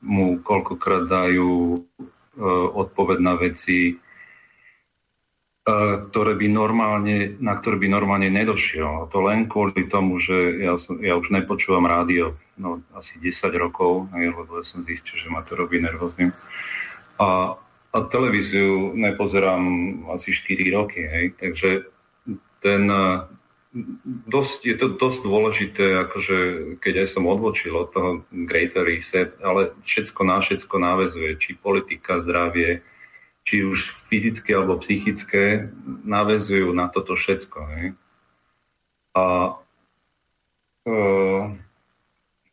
mu koľkokrát dajú e, odpoveď na veci, e, ktoré by normálne, na ktoré by normálne nedošiel. A to len kvôli tomu, že ja, som, ja už nepočúvam rádio no, asi 10 rokov, lebo ja som zistil, že ma to robí nervóznym. A, a televíziu nepozerám asi 4 roky, hej, takže ten, dosť, je to dosť dôležité, akože keď aj som odvočil od toho Greater Reset, ale všetko na všetko návezuje, či politika, zdravie, či už fyzické alebo psychické, návezujú na toto všetko. Hej. A e,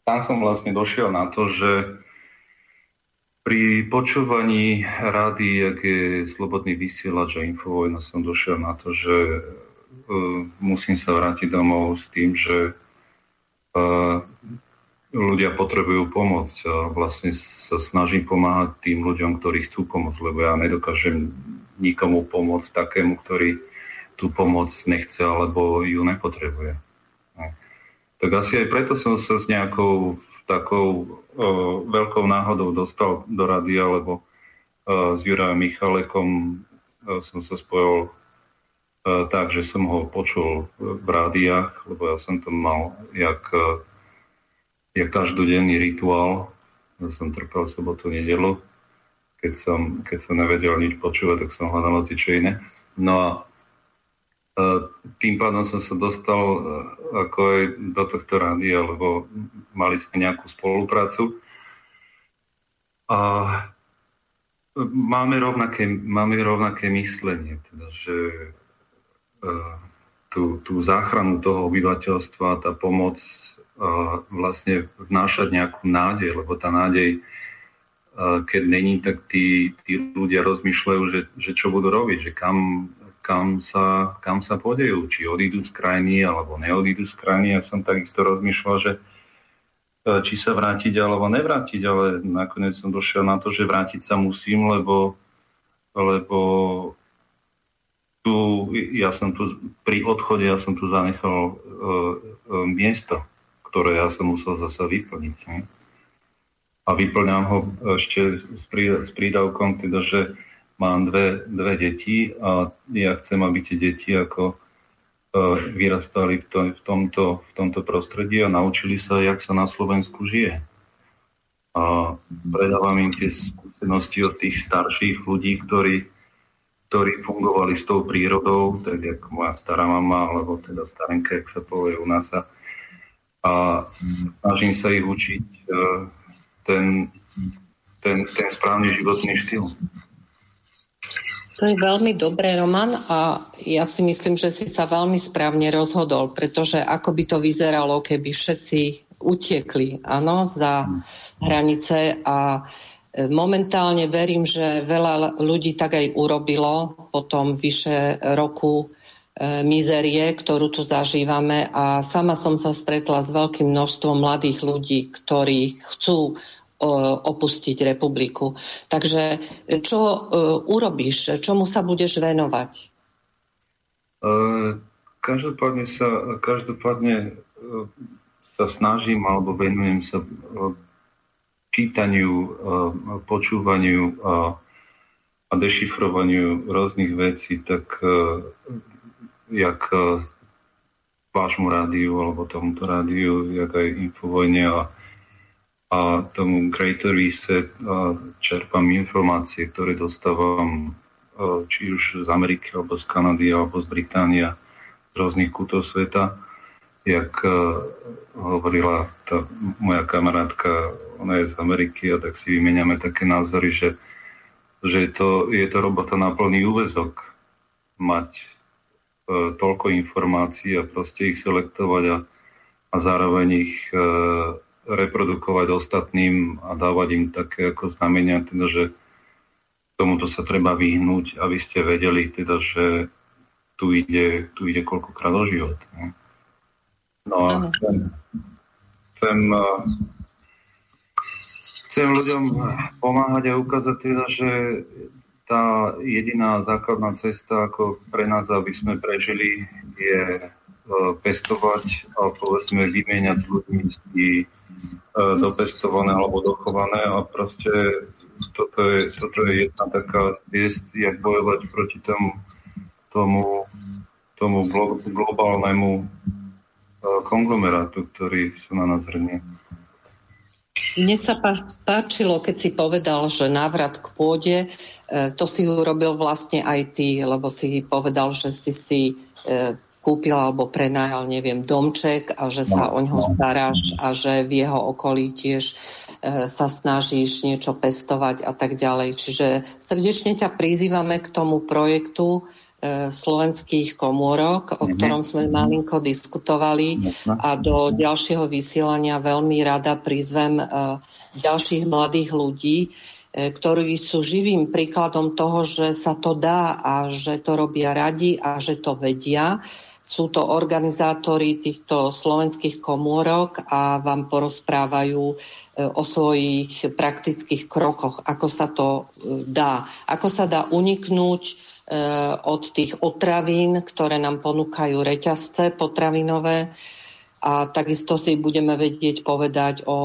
tam som vlastne došiel na to, že pri počúvaní rády, jak je Slobodný vysielač a Infovojna, som došiel na to, že musím sa vrátiť domov s tým, že e, ľudia potrebujú pomoc a vlastne sa snažím pomáhať tým ľuďom, ktorí chcú pomôcť, lebo ja nedokážem nikomu pomôcť takému, ktorý tú pomoc nechce alebo ju nepotrebuje. No. Tak asi aj preto som sa s nejakou takou o, e, veľkou náhodou dostal do rady, alebo o, s Jurajom Michalekom o, som sa spojil tak, že som ho počul v rádiách, lebo ja som to mal jak, e, jak každodenný rituál. Ja som trpel sobotu, nedelu. Keď som, keď som nevedel nič počúvať, tak som hľadal si čo iné. No a e, tým pádom som sa dostal ako aj do tohto rádia, lebo mali sme nejakú spoluprácu. A máme rovnaké, máme rovnaké myslenie, teda, že tú, tú záchranu toho obyvateľstva, tá pomoc vlastne vnášať nejakú nádej, lebo tá nádej, keď není, tak tí, tí ľudia rozmýšľajú, že, že čo budú robiť, že kam, kam, sa, kam sa podejú, či odídu z krajiny, alebo neodídu z krajiny. Ja som takisto rozmýšľal, že či sa vrátiť alebo nevrátiť, ale nakoniec som došiel na to, že vrátiť sa musím, lebo, lebo tu, ja som tu, pri odchode ja som tu zanechal uh, uh, miesto, ktoré ja som musel zase vyplniť. Ne? A vyplňam ho ešte s, prí, s prídavkom, teda, že mám dve, dve deti a ja chcem, aby tie deti ako uh, vyrastali v, to, v, tomto, v tomto prostredí a naučili sa, jak sa na Slovensku žije. A predávam im tie skúsenosti od tých starších ľudí, ktorí ktorí fungovali s tou prírodou, tak ako moja stará mama, alebo teda starenka, jak sa povie u nás. A snažím sa ich učiť e, ten, ten, ten správny životný štýl. To je veľmi dobré, Roman, a ja si myslím, že si sa veľmi správne rozhodol, pretože ako by to vyzeralo, keby všetci utiekli áno, za hranice a Momentálne verím, že veľa ľudí tak aj urobilo po tom vyše roku e, mizerie, ktorú tu zažívame a sama som sa stretla s veľkým množstvom mladých ľudí, ktorí chcú opustiť republiku. Takže čo e, urobíš? Čomu sa budeš venovať? E, každopádne sa, každopádne sa snažím alebo venujem sa čítaniu, počúvaniu a, dešifrovaniu rôznych vecí, tak jak vášmu rádiu alebo tomuto rádiu, jak aj Infovojne a a tomu Greater Reset čerpám informácie, ktoré dostávam či už z Ameriky, alebo z Kanady, alebo z Británia, z rôznych kútov sveta. Jak hovorila tá moja kamarátka, ona je z Ameriky a tak si vymeniame také názory, že, že je, to, je to robota na plný úvezok mať e, toľko informácií a proste ich selektovať a, a zároveň ich e, reprodukovať ostatným a dávať im také ako znamenia, teda, že tomuto sa treba vyhnúť, aby ste vedeli, teda, že tu ide, tu ide koľkokrát o život. Ne? No a chcem, chcem, chcem ľuďom pomáhať a ukázať teda, že tá jediná základná cesta ako pre nás, aby sme prežili, je pestovať a povedzme vymieňať s ľuďmi si dopestované alebo dochované a proste toto je, toto je jedna taká ciest, jak bojovať proti tomu, tomu, tomu globálnemu konglomerátu, ktorý sa na nás hrnie. Mne sa páčilo, keď si povedal, že návrat k pôde, e, to si urobil vlastne aj ty, lebo si povedal, že si si e, kúpil alebo prenajal, neviem, domček a že sa o ňo staráš a že v jeho okolí tiež e, sa snažíš niečo pestovať a tak ďalej. Čiže srdečne ťa prizývame k tomu projektu slovenských komórok, o mhm. ktorom sme malinko diskutovali a do ďalšieho vysielania veľmi rada prizvem e, ďalších mladých ľudí, e, ktorí sú živým príkladom toho, že sa to dá a že to robia radi a že to vedia sú to organizátori týchto slovenských komórok a vám porozprávajú e, o svojich praktických krokoch, ako sa to e, dá. Ako sa dá uniknúť e, od tých otravín, ktoré nám ponúkajú reťazce potravinové, a takisto si budeme vedieť povedať o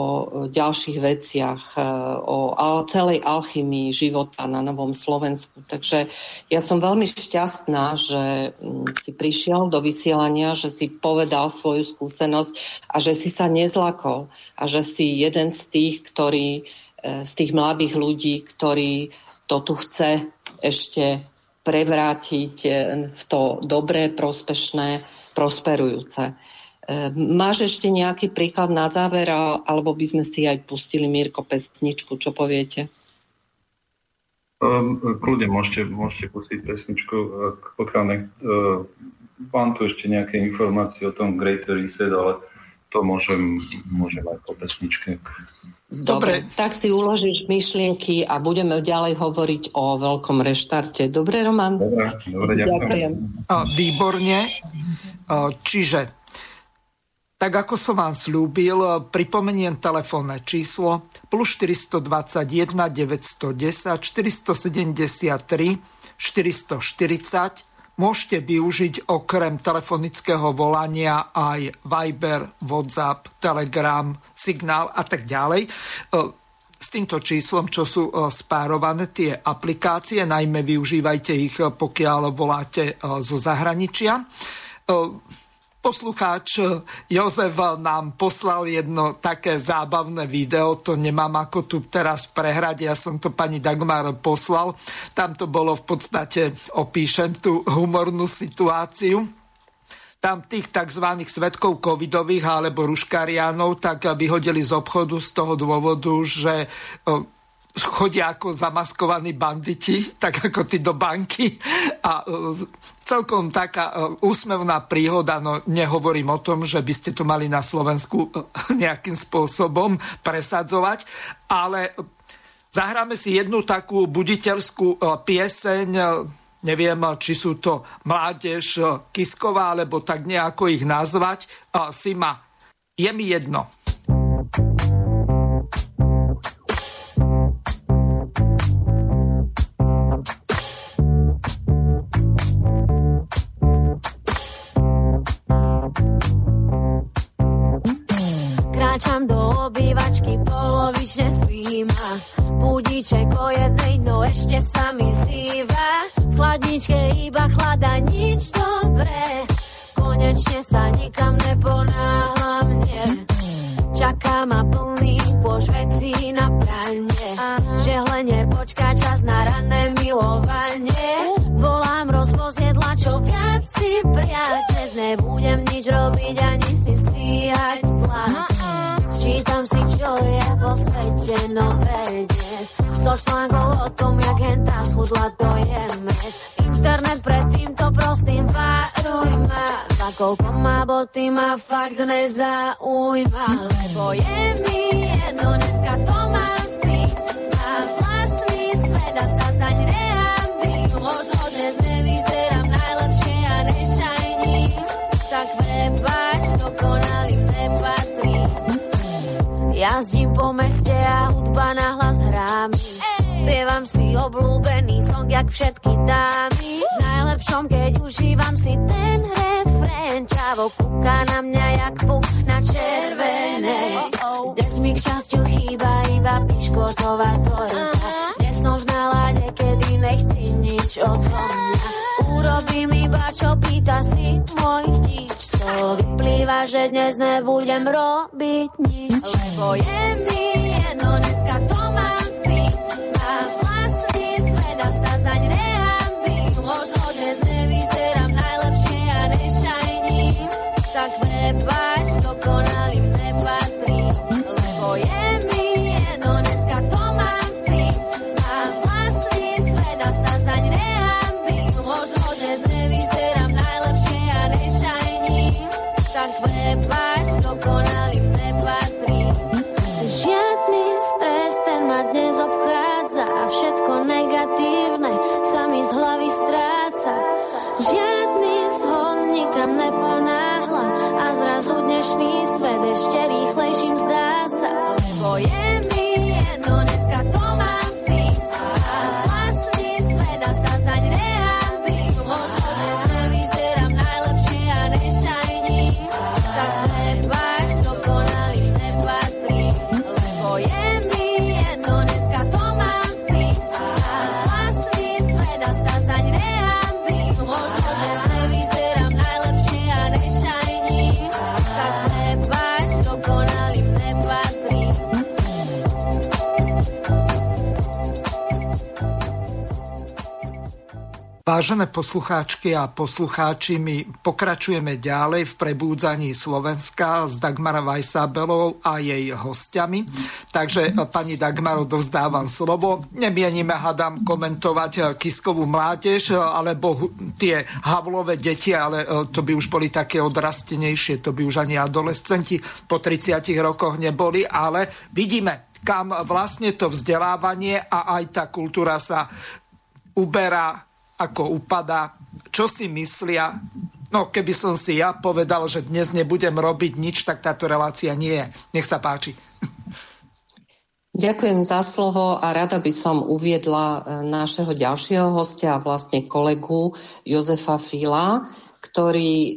ďalších veciach, e, o celej alchymii života na Novom Slovensku. Takže ja som veľmi šťastná, že mm, si prišiel do vysielania, že si povedal svoju skúsenosť a že si sa nezlakol a že si jeden z tých, ktorý, e, z tých mladých ľudí, ktorí to tu chce ešte prevrátiť e, v to dobré, prospešné, prosperujúce. Ehm, máš ešte nejaký príklad na záver, alebo by sme si aj pustili Mirko pesničku, čo poviete? Um, kľudne môžete, môžete pustiť pesničku, pokiaľ nech, mám tu ešte nejaké informácie o tom Greater Reset, ale to môžem, môžem aj po pesničke. Dobre. Dobre, tak si uložíš myšlienky a budeme ďalej hovoriť o veľkom reštarte. Dobre, Roman? Dobre, dobre ďakujem. ďakujem. Výborne. Čiže tak ako som vám slúbil, pripomeniem telefónne číslo plus 421 910 473 440. Môžete využiť okrem telefonického volania aj Viber, WhatsApp, Telegram, Signál a tak ďalej. S týmto číslom, čo sú e, spárované tie aplikácie, najmä využívajte ich, pokiaľ voláte e, zo zahraničia e, Poslucháč Jozef nám poslal jedno také zábavné video, to nemám ako tu teraz prehrať, ja som to pani Dagmar poslal. Tam to bolo v podstate, opíšem tú humornú situáciu. Tam tých tzv. svetkov covidových alebo ruškariánov tak vyhodili z obchodu z toho dôvodu, že chodia ako zamaskovaní banditi, *laughs* tak ako ty do banky. A e, celkom taká e, úsmevná príhoda, no nehovorím o tom, že by ste to mali na Slovensku e, *laughs* nejakým spôsobom presadzovať, ale zahráme si jednu takú buditeľskú pieseň, neviem, či sú to mládež Kisková, alebo tak nejako ich nazvať. Sima, je mi jedno. Ešte sa mi zýva. V chladničke iba chlada, nič dobré, konečne sa nikam neponáhla mne. Čaká ma plný pož už veci na pranie. Že hlenie počká čas na ranné milovanie. Volám rozvoz jedla, čo viac si prijať. Dnes nebudem nič robiť ani si stíhať zla. Čítam si, čo je vo svete nové dnes Sto článkov o tom, jak hentá schudla, to je mes Internet predtým to prosím varuj ma Za koľko má boty ma fakt nezaujíma Lebo je mi jedno, dneska to mám ty A vlastný svet a sa zaň Možno dnes nevyzerám najlepšie a nešajním. Tak prepáč, nepatrí Jazdím po meste a hudba na hlas hrá mi Spievam si obľúbený song, jak všetky dámy. V najlepšom, keď užívam si ten refrén. Čavo kúka na mňa jak puk na červenej Dnes mi k šťastiu chýba iba piškotová torta. Dnes som v nálade, kedy nechci nič od mňa. Urobím iba, čo pýta si môj chtič Toho vyplýva, že dnes nebudem robiť nič Lebo je mi jedno, dneska to mám Vážené poslucháčky a poslucháči, my pokračujeme ďalej v prebúdzaní Slovenska s Dagmara Vajsábelou a jej hostiami. Takže pani Dagmaro, dovzdávam slovo. Nemienime, hadám, komentovať Kiskovú mládež alebo tie Havlové deti, ale to by už boli také odrastenejšie, to by už ani adolescenti po 30 rokoch neboli, ale vidíme, kam vlastne to vzdelávanie a aj tá kultúra sa uberá ako upadá, čo si myslia. No, keby som si ja povedal, že dnes nebudem robiť nič, tak táto relácia nie je. Nech sa páči. Ďakujem za slovo a rada by som uviedla e, nášho ďalšieho hostia, vlastne kolegu Jozefa Fila, ktorý e,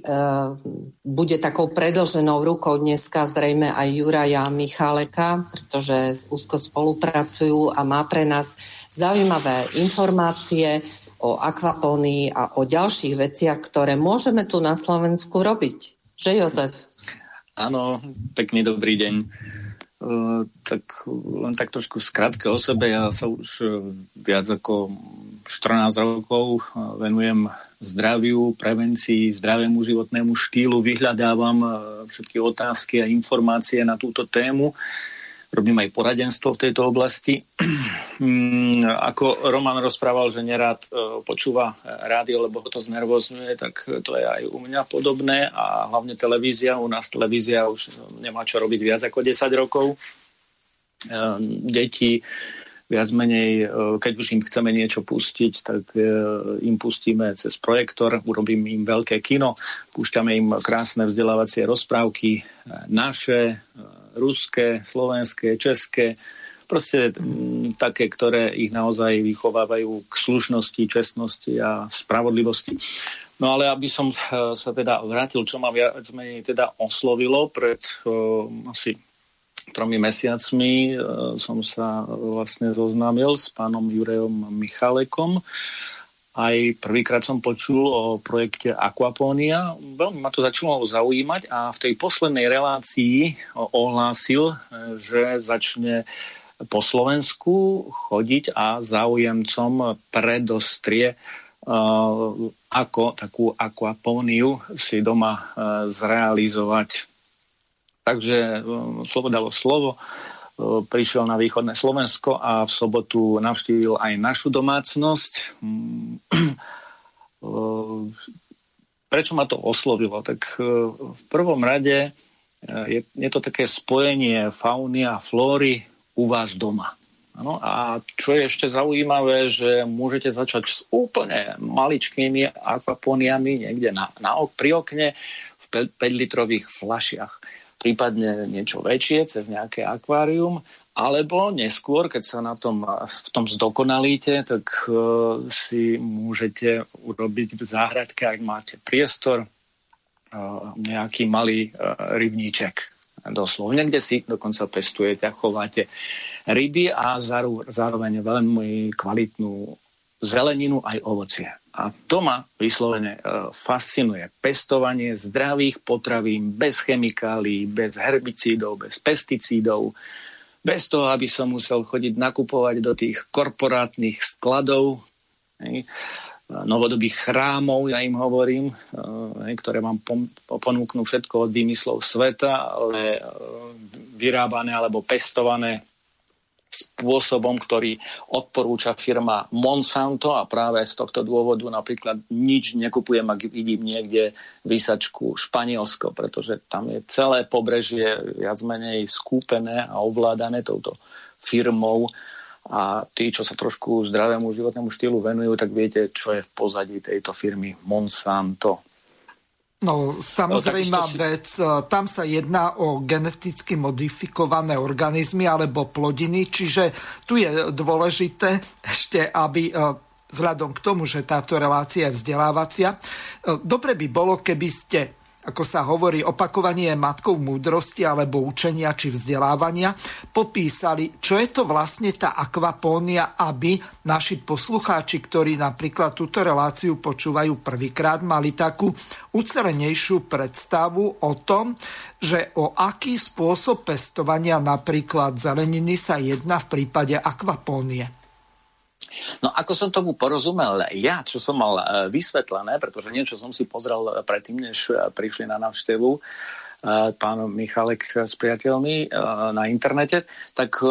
bude takou predlženou rukou dneska zrejme aj Juraja Michaleka, pretože úzko spolupracujú a má pre nás zaujímavé informácie o akvapónii a o ďalších veciach, ktoré môžeme tu na Slovensku robiť. Že Jozef? Áno, pekný dobrý deň. Uh, tak len tak trošku skrátke o sebe. Ja sa už uh, viac ako 14 rokov uh, venujem zdraviu, prevencii, zdravému životnému štýlu, vyhľadávam všetky otázky a informácie na túto tému robím aj poradenstvo v tejto oblasti. *clears throat* Mm, ako Roman rozprával, že nerád e, počúva rádio, lebo ho to znervozňuje, tak to je aj u mňa podobné a hlavne televízia. U nás televízia už nemá čo robiť viac ako 10 rokov. E, deti viac menej, e, keď už im chceme niečo pustiť, tak im pustíme cez projektor, urobím im veľké kino, púšťame im krásne vzdelávacie rozprávky, naše, ruské, slovenské, české, proste mm, také, ktoré ich naozaj vychovávajú k slušnosti, čestnosti a spravodlivosti. No ale aby som uh, sa teda vrátil, čo ma viac menej teda oslovilo pred uh, asi tromi mesiacmi uh, som sa vlastne zoznámil s pánom Jurejom Michalekom aj prvýkrát som počul o projekte Aquaponia. Veľmi ma to začalo zaujímať a v tej poslednej relácii ohlásil, že začne po Slovensku chodiť a záujemcom predostrie ako takú aquapóniu si doma zrealizovať. Takže slovo dalo slovo prišiel na východné Slovensko a v sobotu navštívil aj našu domácnosť. *clears throat* Prečo ma to oslovilo? Tak v prvom rade je, je to také spojenie fauny a flóry u vás doma. Ano, a čo je ešte zaujímavé, že môžete začať s úplne maličkými akvaponiami niekde na, na pri okne v 5-litrových flašiach prípadne niečo väčšie cez nejaké akvárium, alebo neskôr, keď sa na tom, v tom zdokonalíte, tak uh, si môžete urobiť v záhradke, ak máte priestor, uh, nejaký malý uh, rybníček. Doslovne, kde si dokonca pestujete a chováte ryby a zároveň veľmi kvalitnú zeleninu aj ovocie. A to ma vyslovene e, fascinuje. Pestovanie zdravých potravín bez chemikálií, bez herbicídov, bez pesticídov, bez toho, aby som musel chodiť nakupovať do tých korporátnych skladov, novodobých chrámov, ja im hovorím, e, ktoré vám ponúknú všetko od výmyslov sveta, ale e, vyrábané alebo pestované spôsobom, ktorý odporúča firma Monsanto a práve z tohto dôvodu napríklad nič nekupujem, ak vidím niekde výsačku Španielsko, pretože tam je celé pobrežie viac menej skúpené a ovládané touto firmou a tí, čo sa trošku zdravému životnému štýlu venujú, tak viete, čo je v pozadí tejto firmy Monsanto. No, no, si... vec, e, tam sa jedná o geneticky modifikované organizmy alebo plodiny, čiže tu je dôležité ešte, aby e, vzhľadom k tomu, že táto relácia je vzdelávacia, e, dobre by bolo, keby ste ako sa hovorí, opakovanie je matkou múdrosti alebo učenia či vzdelávania, popísali, čo je to vlastne tá akvapónia, aby naši poslucháči, ktorí napríklad túto reláciu počúvajú prvýkrát, mali takú ucelenejšiu predstavu o tom, že o aký spôsob pestovania napríklad zeleniny sa jedná v prípade akvapónie. No ako som tomu porozumel ja, čo som mal e, vysvetlené, pretože niečo som si pozrel predtým, než e, prišli na návštevu e, pán Michalek s priateľmi na internete, tak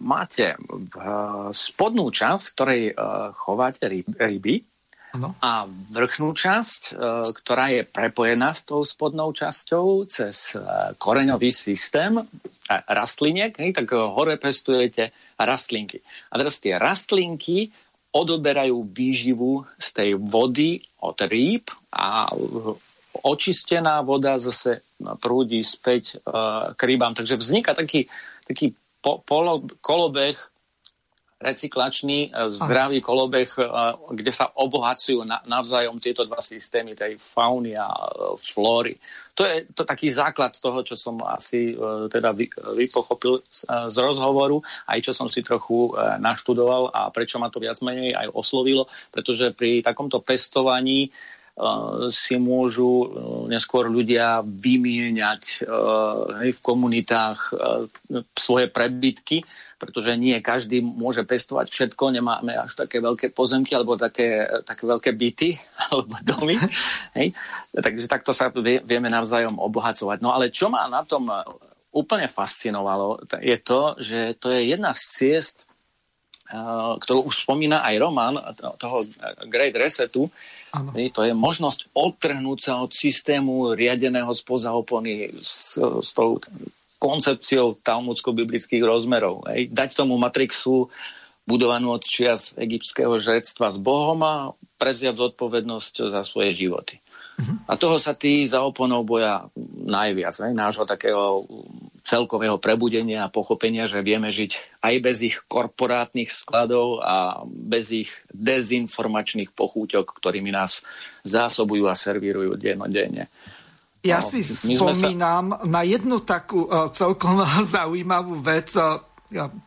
máte spodnú časť, ktorej chováte ryby, Ano. A vrchnú časť, ktorá je prepojená s tou spodnou časťou cez koreňový systém rastliniek, tak hore pestujete rastlinky. A teraz tie rastlinky odoberajú výživu z tej vody od rýb a očistená voda zase prúdi späť k rybám. Takže vzniká taký, taký po, polo, kolobeh recyklačný, e, zdravý kolobeh, e, kde sa obohacujú navzájom tieto dva systémy, tej fauny a e, flóry. To je to taký základ toho, čo som asi teda vypochopil z rozhovoru, aj čo som si trochu naštudoval a prečo ma to viac menej aj oslovilo, pretože pri takomto pestovaní si môžu neskôr ľudia vymieňať v komunitách svoje prebytky pretože nie každý môže pestovať všetko, nemáme až také veľké pozemky alebo také, také veľké byty *laughs* alebo domy. Hej? Takže takto sa vieme navzájom obohacovať. No ale čo ma na tom úplne fascinovalo, je to, že to je jedna z ciest, ktorú už spomína aj Roman, toho Great Resetu, Ano. To je možnosť odtrhnúť sa od systému riadeného spoza opony s, s tou koncepciou talmudsko-biblických rozmerov. Hej. Dať tomu Matrixu budovanú od čias egyptského žrectva s Bohom a prevziať zodpovednosť za svoje životy. Uh-huh. A toho sa tí za oponou boja najviac, hej, nášho takého celkového prebudenia a pochopenia, že vieme žiť aj bez ich korporátnych skladov a bez ich dezinformačných pochúťok, ktorými nás zásobujú a servírujú dennodenne. Ja no, si spomínam sa... na jednu takú uh, celkom *laughs* zaujímavú vec. Uh,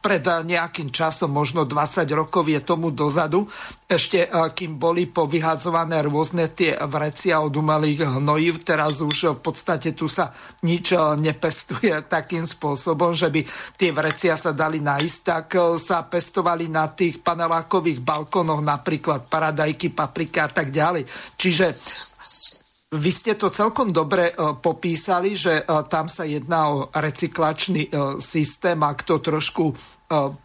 pred nejakým časom, možno 20 rokov je tomu dozadu, ešte kým boli povyhadzované rôzne tie vrecia od umelých hnojív, teraz už v podstate tu sa nič nepestuje *laughs* takým spôsobom, že by tie vrecia sa dali nájsť, tak sa pestovali na tých panelákových balkónoch napríklad paradajky, paprika a tak ďalej. Čiže vy ste to celkom dobre uh, popísali, že uh, tam sa jedná o recyklačný uh, systém. Ak to trošku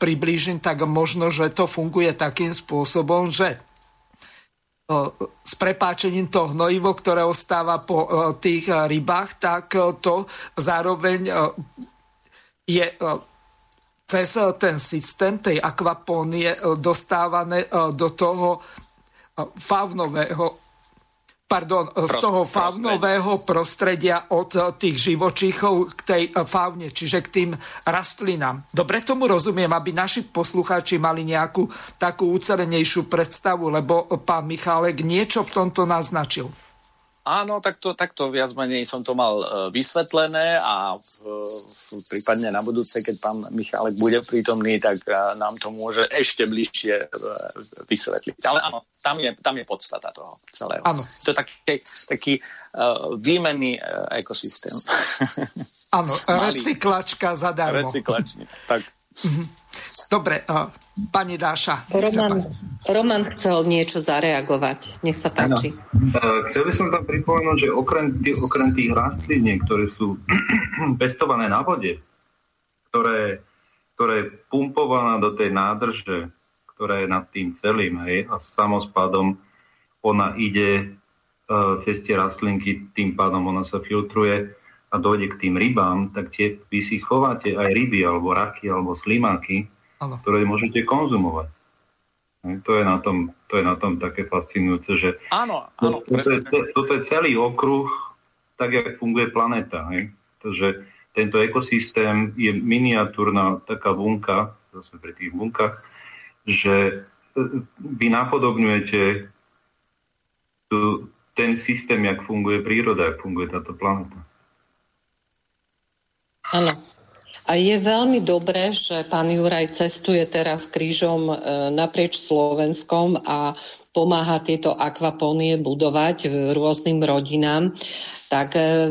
priblížim, tak možno, že to funguje takým spôsobom, že s prepáčením to hnojivo, ktoré ostáva po tých rybách, tak to zároveň je cez ten systém tej akvapónie dostávané do toho faunového pardon, z toho faunového prostredia od eh, tých živočíchov k tej eh, faune, čiže k tým rastlinám. Dobre tomu rozumiem, aby naši poslucháči mali nejakú takú ucelenejšiu predstavu, lebo pán Michálek niečo v tomto naznačil. Áno, takto, takto viac menej som to mal uh, vysvetlené a v, v, prípadne na budúce, keď pán Michálek bude prítomný, tak uh, nám to môže ešte bližšie vysvetliť. Ale áno, tam je, tam je podstata toho celého. Áno. To je taký, taký uh, výmenný uh, ekosystém. Áno, *laughs* recyklačka zadarmo. Recyklačný, tak. Dobre, uh, pani Dáša. Roman, Roman chcel niečo zareagovať. Nech sa páči. Ano. Chcel by som tam pripomenúť, že okrem, okrem tých rastlín, ktoré sú *clears throat* pestované na vode, ktoré, ktoré je pumpovaná do tej nádrže, ktorá je nad tým celým, hej, a samospádom ona ide uh, cez tie rastlinky, tým pádom ona sa filtruje a dojde k tým rybám, tak tie, vy si chováte aj ryby, alebo raky, alebo slimáky, ano. ktoré môžete konzumovať. To je, na tom, to je na tom také fascinujúce, že áno, áno, toto, je, toto je celý okruh, tak, jak funguje planéta. Hej? Takže tento ekosystém je miniatúrna taká bunka, zase pri tých bunkách, že e, vy napodobňujete ten systém, jak funguje príroda, jak funguje táto planéta. Áno. A je veľmi dobré, že pán Juraj cestuje teraz krížom e, naprieč Slovenskom a pomáha tieto akvapónie budovať rôznym rodinám tak e,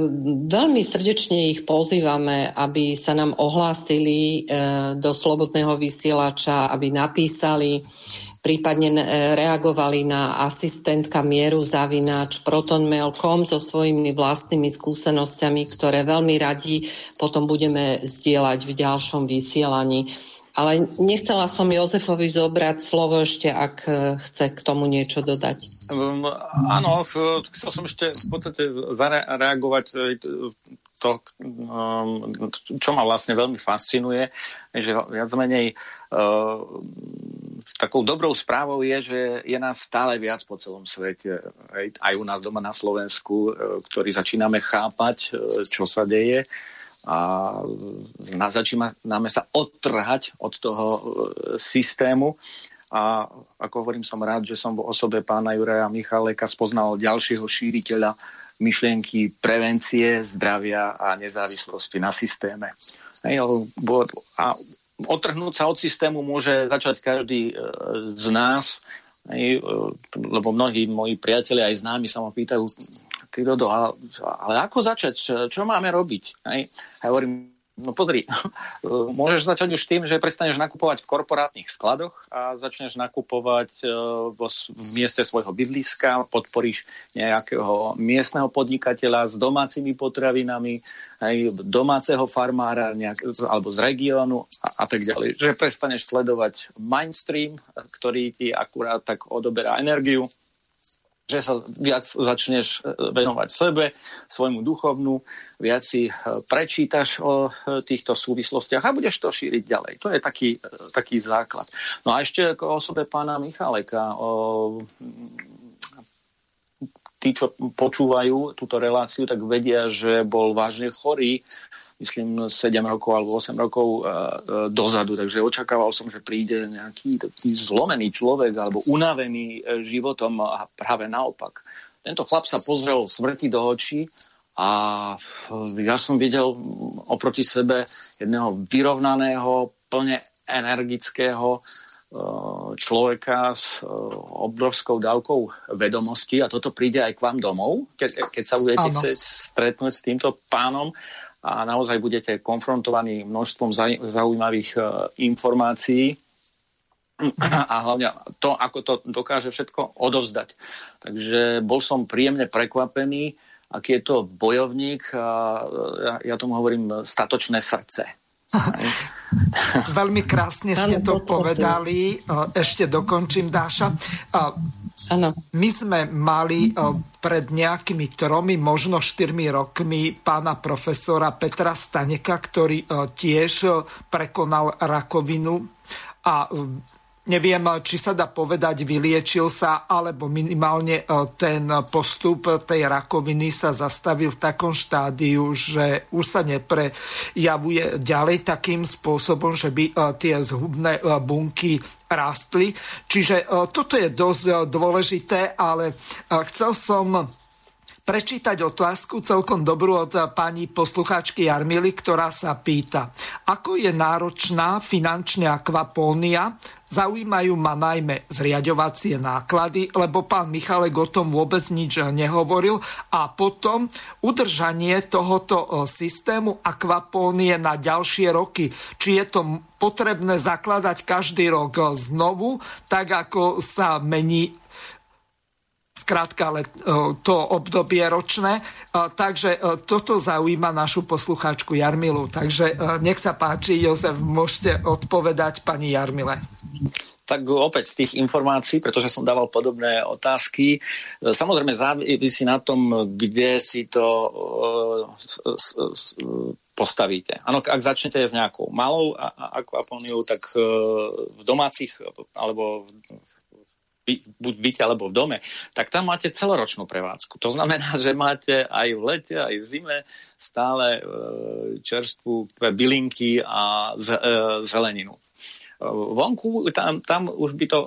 veľmi srdečne ich pozývame, aby sa nám ohlásili e, do slobodného vysielača, aby napísali, prípadne e, reagovali na asistentka mieru zavináč protonmail.com so svojimi vlastnými skúsenosťami, ktoré veľmi radi potom budeme zdieľať v ďalšom vysielaní. Ale nechcela som Jozefovi zobrať slovo ešte, ak chce k tomu niečo dodať. Um, áno, chcel som ešte v podstate zareagovať e, to, um, čo ma vlastne veľmi fascinuje, že viac menej uh, takou dobrou správou je, že je nás stále viac po celom svete, aj u nás doma na Slovensku, uh, ktorí začíname chápať, uh, čo sa deje a začíname sa odtrhať od toho systému a ako hovorím, som rád, že som v osobe pána Juraja Michaleka spoznal ďalšieho šíriteľa myšlienky prevencie, zdravia a nezávislosti na systéme. A otrhnúť sa od systému môže začať každý e, z nás, lebo mnohí moji priatelia aj známi sa ma pýtajú, ty Dodo, ale ako začať? Čo máme robiť? A ja hovorím, No pozri, *laughs* môžeš začať už tým, že prestaneš nakupovať v korporátnych skladoch a začneš nakupovať e, v mieste svojho bydliska, podporíš nejakého miestneho podnikateľa s domácimi potravinami, aj domáceho farmára nejak, alebo z regiónu a, a tak ďalej. Že prestaneš sledovať mainstream, ktorý ti akurát tak odoberá energiu že sa viac začneš e, venovať sebe, svojmu duchovnú, viac si e, prečítaš o e, týchto súvislostiach a budeš to šíriť ďalej. To je taký, taký základ. No a ešte ako osobe pána Michaleka, o, tí, čo počúvajú túto reláciu, tak vedia, že bol vážne chorý myslím, 7 rokov alebo 8 rokov uh, uh, dozadu. Takže očakával som, že príde nejaký taký zlomený človek alebo unavený uh, životom a práve naopak. Tento chlap sa pozrel smrti do očí a ja som videl oproti sebe jedného vyrovnaného, plne energického človeka s obrovskou dávkou vedomostí a toto príde aj k vám domov, keď, keď sa budete chcieť stretnúť s týmto pánom a naozaj budete konfrontovaní množstvom zaujímavých informácií a hlavne to, ako to dokáže všetko odovzdať. Takže bol som príjemne prekvapený, aký je to bojovník a ja, ja tomu hovorím statočné srdce. Veľmi krásne ste to povedali. Ešte dokončím, Dáša. Ano. My sme mali pred nejakými tromi, možno štyrmi rokmi pána profesora Petra Staneka, ktorý tiež prekonal rakovinu a Neviem, či sa dá povedať, vyliečil sa, alebo minimálne e, ten postup tej rakoviny sa zastavil v takom štádiu, že už sa neprejavuje ďalej takým spôsobom, že by e, tie zhubné e, bunky rástli. Čiže toto je dosť dôležité, ale chcel som prečítať otázku celkom dobrú od pani poslucháčky Jarmily, ktorá sa pýta, ako je náročná finančná akvapónia, Zaujímajú ma najmä zriadovacie náklady, lebo pán Michalek o tom vôbec nič nehovoril. A potom udržanie tohoto e, systému akvapónie na ďalšie roky. Či je to potrebné zakladať každý rok e, znovu, tak ako sa mení skrátka ale e, to obdobie ročné. Takže toto zaujíma našu poslucháčku Jarmilu. Takže nech sa páči, Jozef, môžete odpovedať pani Jarmile. Tak opäť z tých informácií, pretože som dával podobné otázky, samozrejme závisí na tom, kde si to postavíte. Áno, ak začnete s nejakou malou akvaponiou, tak e, v domácich alebo v buď v byte alebo v dome, tak tam máte celoročnú prevádzku. To znamená, *laughs* že máte aj v lete, aj v zime stále e, čerstvú bylinky a e, zeleninu. Vonku tam, tam už by to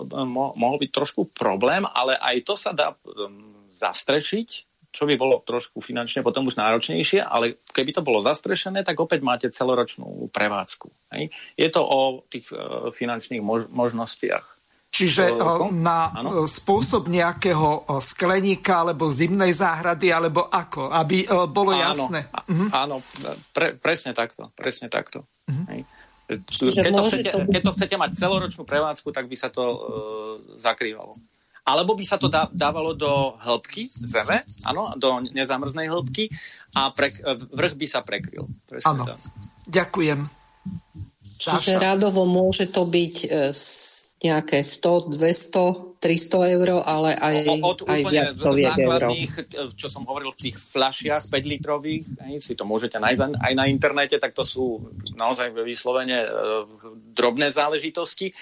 mohol byť trošku problém, ale aj to sa dá zastrešiť, čo by bolo trošku finančne potom už náročnejšie, ale keby to bolo zastrešené, tak opäť máte celoročnú prevádzku. Hej? Je to o tých finančných mož- možnostiach. Čiže na ano? spôsob nejakého skleníka alebo zimnej záhrady, alebo ako, aby bolo áno, jasné. Mhm. Áno, pre, presne takto. Presne takto. Mhm. Hej? Keď to, chcete, to... keď to chcete mať celoročnú prevádzku, tak by sa to uh, zakrývalo. Alebo by sa to dá, dávalo do hĺbky zeme, áno, do nezamrznej hĺbky a pre, vrch by sa prekryl. Áno, ďakujem. Čiže rádovo môže to byť e, nejaké 100, 200, 300 eur, ale aj, od aj viac stoviek eur. čo som hovoril v tých fľašiach 5 litrových, si to môžete nájsť aj na internete, tak to sú naozaj vyslovene e, drobné záležitosti.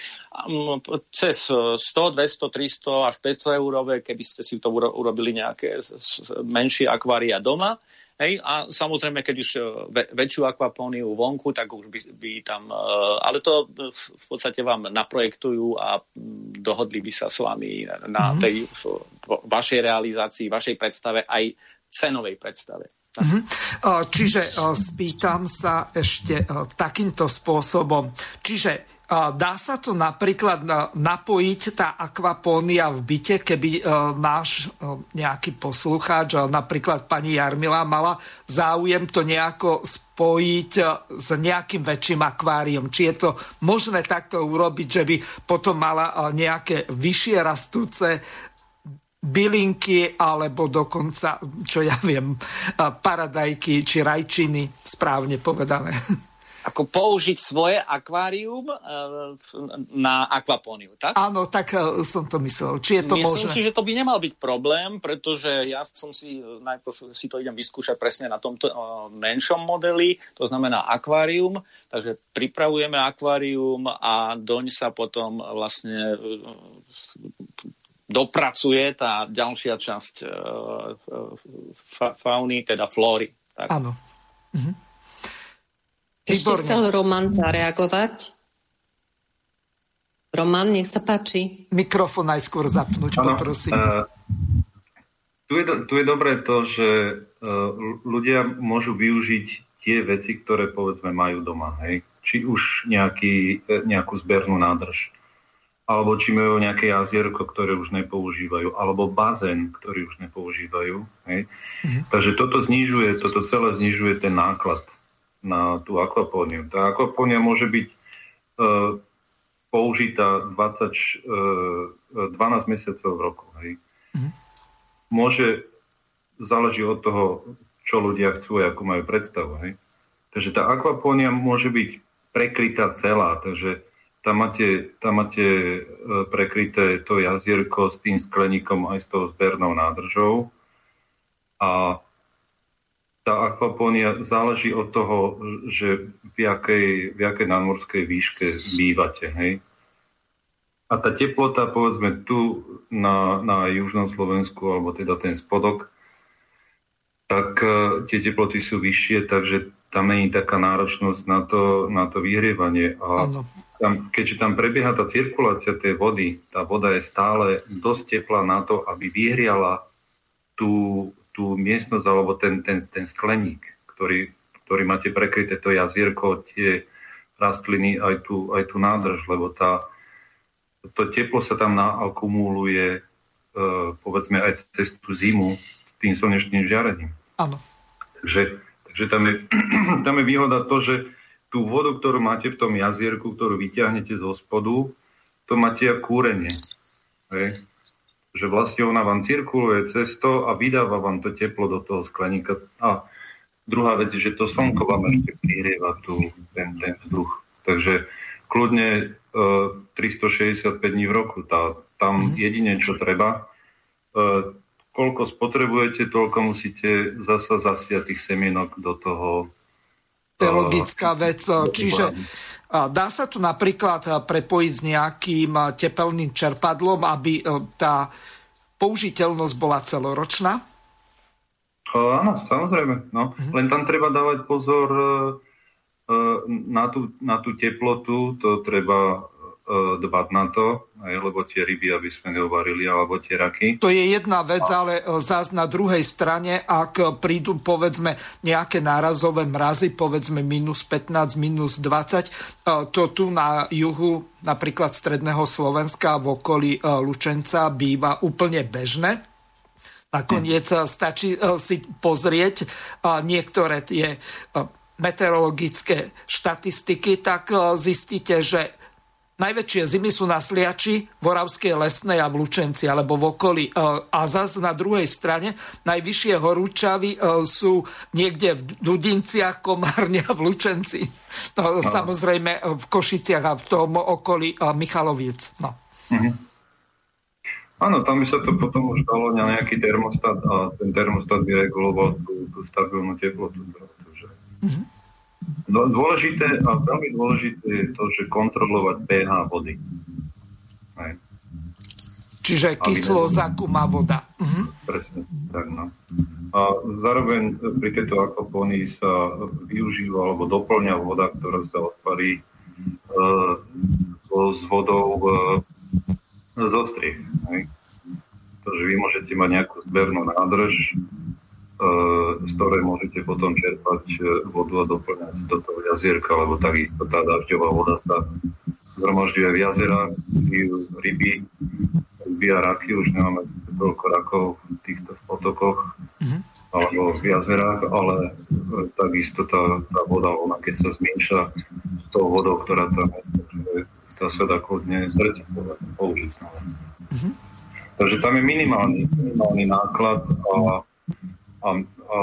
Cez 100, 200, 300 až 500 eurové, keby ste si to urobili nejaké menšie akvária doma, Hej, a samozrejme, keď už e, väčšiu akvapóniu vonku, tak už by, by tam... E, ale to v podstate vám naprojektujú a dohodli by sa s vami na mm-hmm. tej vašej realizácii, vašej predstave, aj cenovej predstave. Mm-hmm. Čiže spýtam sa ešte takýmto spôsobom. Čiže Dá sa to napríklad napojiť tá akvapónia v byte, keby e, náš e, nejaký poslucháč, e, napríklad pani Jarmila, mala záujem to nejako spojiť s nejakým väčším akváriom. Či je to možné takto urobiť, že by potom mala nejaké vyššie rastúce bylinky alebo dokonca, čo ja viem, paradajky či rajčiny, správne povedané. *laughs* ako použiť svoje akvárium e, na akvapóniu, tak? Áno, tak e, som to myslel. Či je to Myslím možné? si, že to by nemal byť problém, pretože ja som si najprv si to idem vyskúšať presne na tomto menšom modeli, to znamená akvárium, takže pripravujeme akvárium a doň sa potom vlastne dopracuje tá ďalšia časť fauny, teda flóry. Áno. Mhm. Ešte chcel Roman zareagovať. Roman, nech sa páči. Mikrofón najskôr zapnúť, ano, poprosím. Uh, tu, je, tu je dobré to, že uh, ľudia môžu využiť tie veci, ktoré povedzme majú doma. Hej? či už nejaký, e, nejakú zbernú nádrž, alebo či majú nejaké jazierko, ktoré už nepoužívajú, alebo bazén, ktorý už nepoužívajú. Hej. Mm-hmm. Takže toto znižuje, toto celé znižuje ten náklad na tú akvapóniu. Tá akvapónia môže byť e, použitá 20, e, 12 mesiacov v roku. Hej. Mm-hmm. Môže, záleží od toho, čo ľudia chcú a akú majú predstavu. Hej. Takže tá akvapónia môže byť prekrytá celá, takže tam máte, tam máte e, prekryté to jazierko s tým skleníkom aj s tou zbernou nádržou. A tá akvapónia záleží od toho, že v jakej, v jakej nadmorskej výške bývate. Hej? A tá teplota, povedzme, tu na, na južnom Slovensku, alebo teda ten spodok, tak uh, tie teploty sú vyššie, takže tam není taká náročnosť na to, na to vyhrievanie. A tam, keďže tam prebieha tá cirkulácia tej vody, tá voda je stále dosť teplá na to, aby vyhriala tú, tú miestnosť alebo ten, ten, ten skleník, ktorý, ktorý máte prekryté to jazierko, tie rastliny, aj tú, aj tú nádrž, lebo tá, to teplo sa tam naakumuluje, e, povedzme, aj cez tú zimu tým slnečným žiarením. Áno. Takže, takže tam, je, *clears throat* tam je výhoda to, že tú vodu, ktorú máte v tom jazierku, ktorú vyťahnete zo spodu, to máte ako kúrenie. Hej. Že vlastne ona vám cirkuluje cez to a vydáva vám to teplo do toho skleníka. A druhá vec je, že to slnko vám ešte prihrieva tu, ten, ten vzduch. Takže kľudne uh, 365 dní v roku. Tá, tam mm-hmm. jedine, čo treba, uh, koľko spotrebujete, toľko musíte zasa zasiať tých semienok do toho. To je logická vec. Čiže dá sa tu napríklad prepojiť s nejakým tepelným čerpadlom, aby tá použiteľnosť bola celoročná? Áno, samozrejme. No. Mm-hmm. Len tam treba dávať pozor na tú, na tú teplotu, to treba E, dbať na to, lebo tie ryby, aby sme neuvarili, alebo tie raky. To je jedna vec, ale e, zás na druhej strane, ak prídu povedzme nejaké nárazové mrazy, povedzme minus 15, minus 20, e, to tu na juhu napríklad stredného Slovenska v okolí Lučenca býva úplne bežné. Nakoniec stačí si pozrieť niektoré tie meteorologické štatistiky, tak zistíte, že Najväčšie zimy sú na Sliači, v Oravskej lesnej a v Lučenci alebo v okolí. E, a zase na druhej strane najvyššie horúčavy e, sú niekde v Dudinciach, Komárne a v Lučenci. No, no. Samozrejme v Košiciach a v tom okolí e, Michaloviec. No. Mhm. Áno, tam by sa to potom už dalo na nejaký termostat a ten termostat by reguloval tú, tú stabilnú teplotu. Takže... Mhm. No, dôležité a veľmi dôležité je to, že kontrolovať pH vody. Hej. Čiže kyslo zakúma voda. Uh-huh. Presne, tak no. A zároveň pri tejto akvapónii sa využíva alebo doplňa voda, ktorá sa odparí uh, s vodou uh, zo striech. Takže vy môžete mať nejakú zbernú nádrž, z ktorej môžete potom čerpať e, vodu a doplňať do toho jazierka, lebo takisto tá dažďová voda sa zhromažďuje v jazerách, ryby, a raky, už nemáme toľko rakov v týchto potokoch mm-hmm. alebo v jazerách, ale e, takisto tá, tá voda, ona keď sa zmieša s tou vodou, ktorá tam je, tá sa dá kľudne zrecyklovať, použiť Mm-hmm. Takže tam je minimálny, minimálny náklad a a, a, a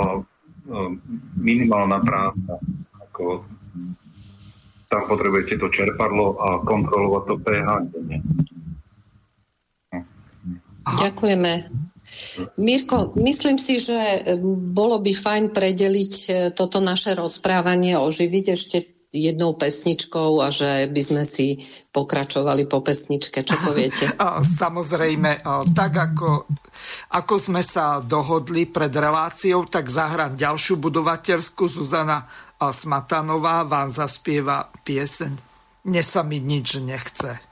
minimálna práca. Ako, tam potrebujete to čerpadlo a kontrolovať to pH. Ďakujeme. Mirko, myslím si, že bolo by fajn predeliť e, toto naše rozprávanie, oživiť ešte jednou pesničkou a že by sme si pokračovali po pesničke. Čo poviete? *laughs* Samozrejme, tak ako, ako sme sa dohodli pred reláciou, tak zahrám ďalšiu budovateľskú. Zuzana Smatanová vám zaspieva pieseň Mne sa mi nič nechce.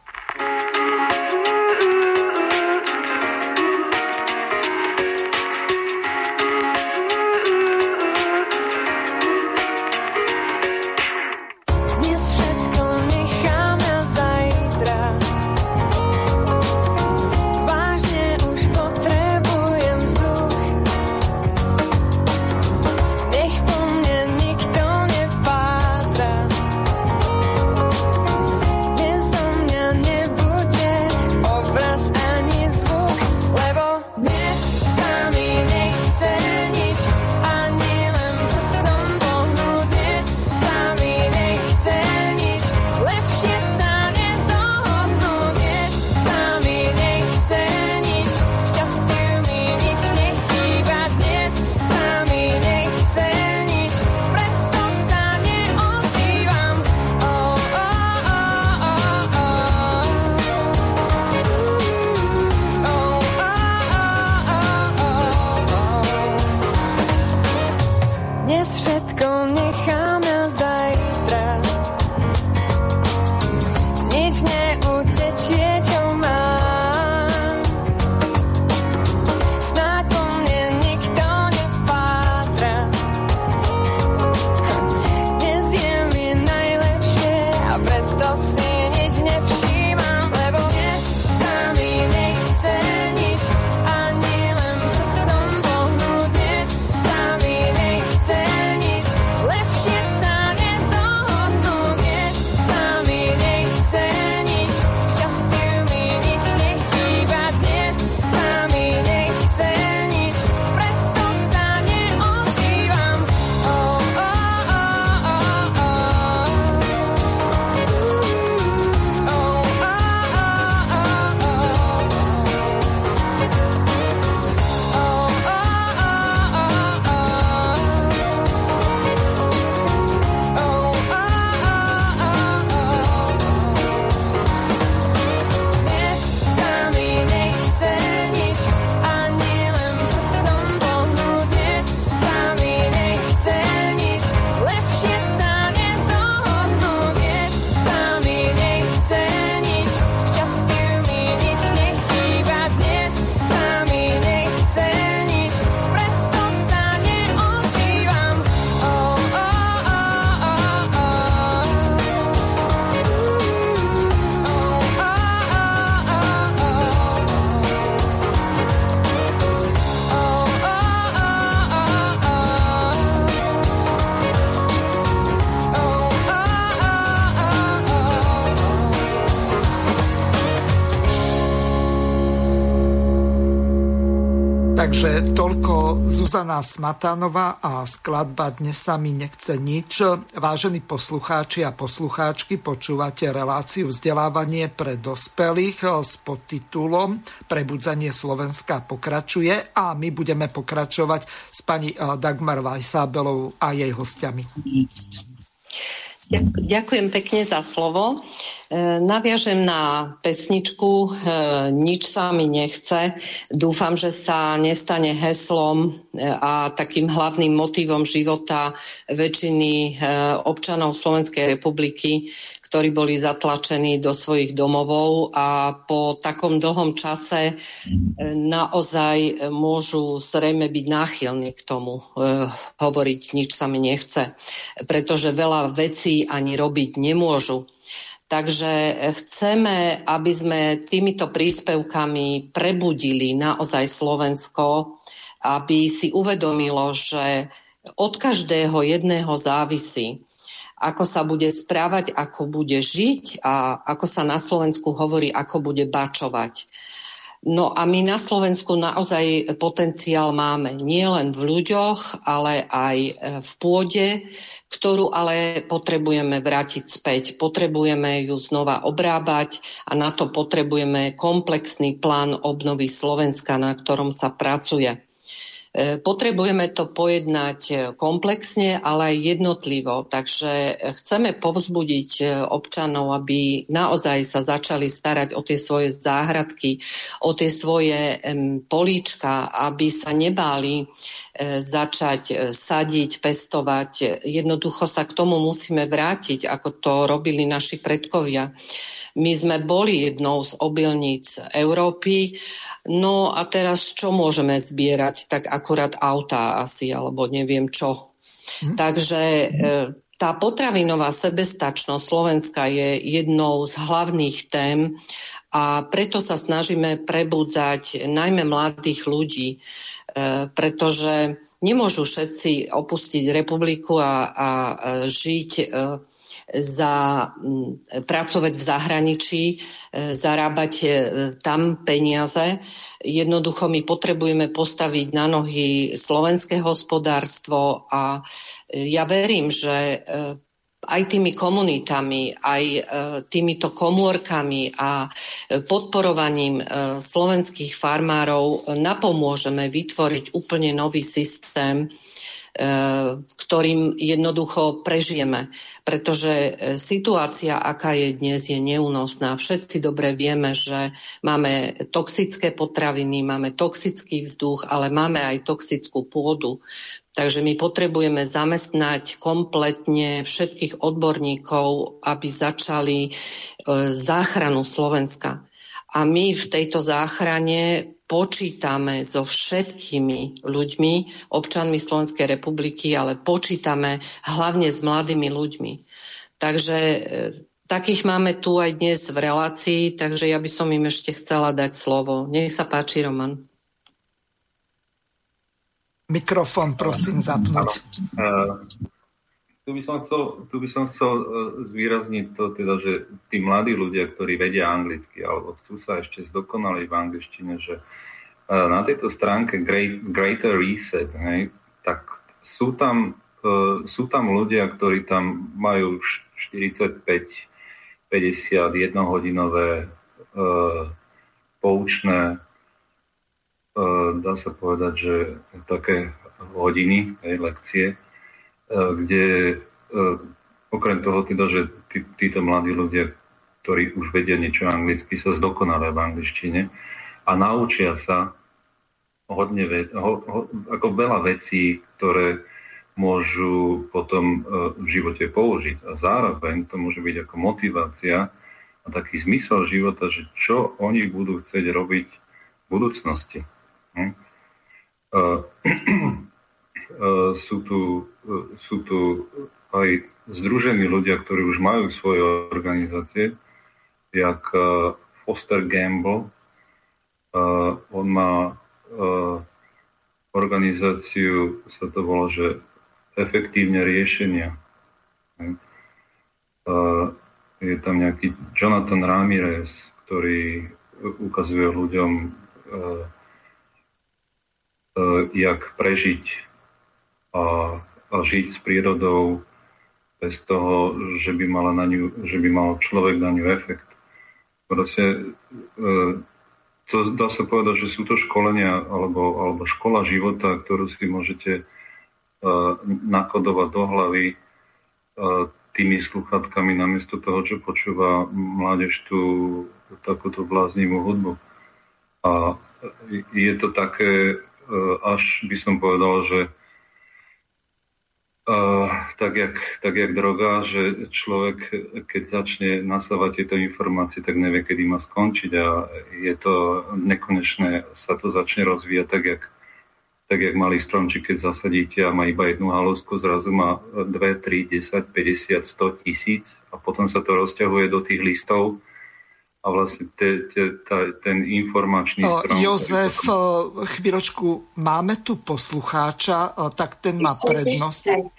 Takže toľko Zuzana Smatanová a skladba Dnes sa mi nechce nič. Vážení poslucháči a poslucháčky, počúvate reláciu vzdelávanie pre dospelých s podtitulom Prebudzanie Slovenska pokračuje a my budeme pokračovať s pani Dagmar Vajsábelovou a jej hostiami. Ďakujem pekne za slovo. E, naviažem na pesničku e, Nič sa mi nechce. Dúfam, že sa nestane heslom e, a takým hlavným motivom života väčšiny občanov Slovenskej republiky, ktorí boli zatlačení do svojich domovov a po takom dlhom čase naozaj môžu zrejme byť náchylní k tomu hovoriť nič sa mi nechce, pretože veľa vecí ani robiť nemôžu Takže chceme, aby sme týmito príspevkami prebudili naozaj Slovensko, aby si uvedomilo, že od každého jedného závisí, ako sa bude správať, ako bude žiť a ako sa na Slovensku hovorí, ako bude bačovať. No a my na Slovensku naozaj potenciál máme nielen v ľuďoch, ale aj v pôde, ktorú ale potrebujeme vrátiť späť. Potrebujeme ju znova obrábať a na to potrebujeme komplexný plán obnovy Slovenska, na ktorom sa pracuje. E, potrebujeme to pojednať komplexne, ale aj jednotlivo. Takže chceme povzbudiť e, občanov, aby naozaj sa začali starať o tie svoje záhradky, o tie svoje políčka, aby sa nebáli e, začať sadiť, pestovať. Jednoducho sa k tomu musíme vrátiť, ako to robili naši predkovia. My sme boli jednou z obilníc Európy, no a teraz čo môžeme zbierať? Tak akurát autá asi, alebo neviem čo. Hm. Takže e, tá potravinová sebestačnosť Slovenska je jednou z hlavných tém a preto sa snažíme prebudzať najmä mladých ľudí, e, pretože nemôžu všetci opustiť republiku a, a žiť e, za pracovať v zahraničí, e, zarábať e, tam peniaze. Jednoducho my potrebujeme postaviť na nohy slovenské hospodárstvo a e, ja verím, že aj tými komunitami, aj týmito komórkami a podporovaním slovenských farmárov napomôžeme vytvoriť úplne nový systém, ktorým jednoducho prežijeme. Pretože e, situácia, aká je dnes, je neúnosná. Všetci dobre vieme, že máme toxické potraviny, máme toxický vzduch, ale máme aj toxickú pôdu. Takže my potrebujeme zamestnať kompletne všetkých odborníkov, aby začali e, záchranu Slovenska. A my v tejto záchrane počítame so všetkými ľuďmi, občanmi Slovenskej republiky, ale počítame hlavne s mladými ľuďmi. Takže e, Takých máme tu aj dnes v relácii, takže ja by som im ešte chcela dať slovo. Nech sa páči, Roman. Mikrofón prosím zapnúť. Tu by som chcel, tu by som chcel uh, zvýrazniť to, teda, že tí mladí ľudia, ktorí vedia anglicky alebo chcú sa ešte zdokonaliť v angličtine, že uh, na tejto stránke Great, Greater Reset, hej, tak sú tam, uh, sú tam ľudia, ktorí tam majú 45 51 hodinové poučné dá sa povedať, že také hodiny, aj lekcie, uh, kde uh, okrem toho teda, že tí, títo mladí ľudia, ktorí už vedia niečo anglicky, sa zdokonalia v angličtine a naučia sa hodne, ho, ho, ako veľa vecí, ktoré môžu potom e, v živote použiť. A zároveň to môže byť ako motivácia a taký zmysel života, že čo oni budú chcieť robiť v budúcnosti. Hm? *clears throat* Sú, tu, sú tu aj združení ľudia, ktorí už majú svoje organizácie, jak Foster Gamble. On má organizáciu, sa to volá, že efektívne riešenia. Je tam nejaký Jonathan Ramirez, ktorý ukazuje ľuďom, jak prežiť a, a žiť s prírodou bez toho, že by, mala na ňu, že by mal človek na ňu efekt. Proste to dá sa povedať, že sú to školenia alebo, alebo škola života, ktorú si môžete E, nakodovať do hlavy e, tými sluchatkami namiesto toho, čo počúva mládež tú takúto bláznivú hudbu. A je to také, e, až by som povedal, že tak jak, tak jak droga, že človek, keď začne nasávať tieto informácie, tak nevie, kedy má skončiť a je to nekonečné, sa to začne rozvíjať tak, jak tak jak malý stromčík, keď zasadíte a má iba jednu halúsku, zrazu má 2, 3, 10, 50, 100 tisíc a potom sa to rozťahuje do tých listov a vlastne te, te, ta, ten informačný strom... Jozef, potom... chvíľočku, máme tu poslucháča, tak ten má prednosť.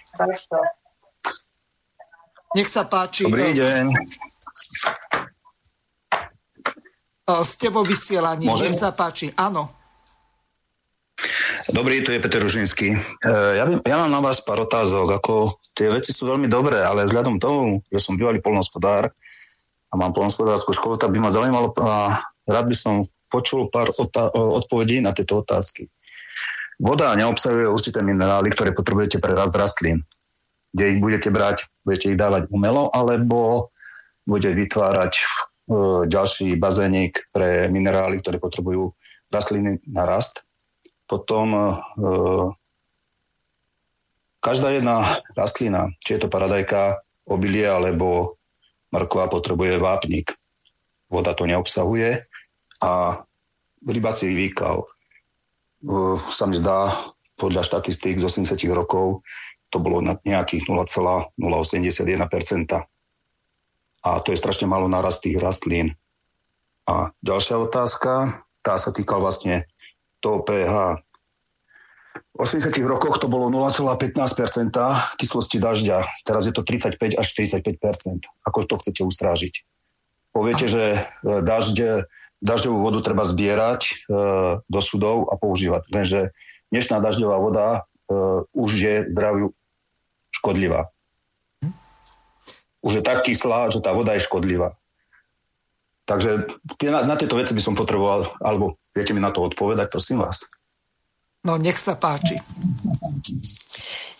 Nech sa páči. Dobrý deň. Ste vo vysielaní, Môžem? nech sa páči. Áno. Dobrý, tu je Peter Ružinský. E, ja, ja mám na vás pár otázok. Ako tie veci sú veľmi dobré, ale vzhľadom tomu, že som bývalý polnospodár a mám polnospodárskú školu, tak by ma zaujímalo a rád by som počul pár odpovedí na tieto otázky. Voda neobsahuje určité minerály, ktoré potrebujete pre rast rastlín. Kde ich budete brať? Budete ich dávať umelo, alebo budete vytvárať e, ďalší bazénik pre minerály, ktoré potrebujú rastliny na rast? Potom e, každá jedna rastlina, či je to paradajka, obilie alebo mrkva, potrebuje vápnik. Voda to neobsahuje a rybací výkal e, sa mi zdá podľa štatistík z 80 rokov to bolo na nejakých 0,081%. A to je strašne malo narast tých rastlín. A ďalšia otázka, tá sa týka vlastne to pH. V 80 rokoch to bolo 0,15% kyslosti dažďa, teraz je to 35 až 45%. Ako to chcete ustrážiť? Poviete, že e, dažde, dažďovú vodu treba zbierať e, do sudov a používať. Lenže dnešná dažďová voda e, už je zdraviu škodlivá. Už je tak kyslá, že tá voda je škodlivá. Takže na, na tieto veci by som potreboval, alebo viete mi na to odpovedať, prosím vás. No, nech sa páči.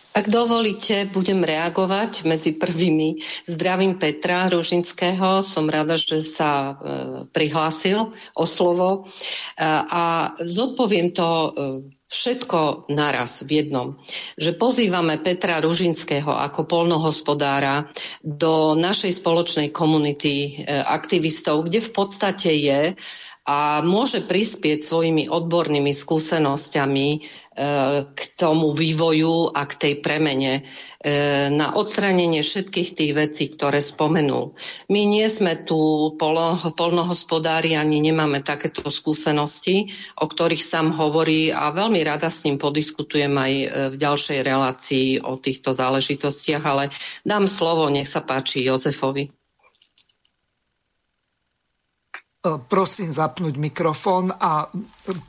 Ak dovolíte, budem reagovať medzi prvými. Zdravím Petra Ružinského, som rada, že sa e, prihlásil o slovo e, a zodpoviem to e, všetko naraz v jednom. Že pozývame Petra Ružinského ako polnohospodára do našej spoločnej komunity e, aktivistov, kde v podstate je a môže prispieť svojimi odbornými skúsenosťami e, k tomu vývoju a k tej premene e, na odstranenie všetkých tých vecí, ktoré spomenul. My nie sme tu polnohospodári, ani nemáme takéto skúsenosti, o ktorých sám hovorí a veľmi rada s ním podiskutujem aj e, v ďalšej relácii o týchto záležitostiach, ale dám slovo, nech sa páči Jozefovi. E, prosím zapnúť mikrofón a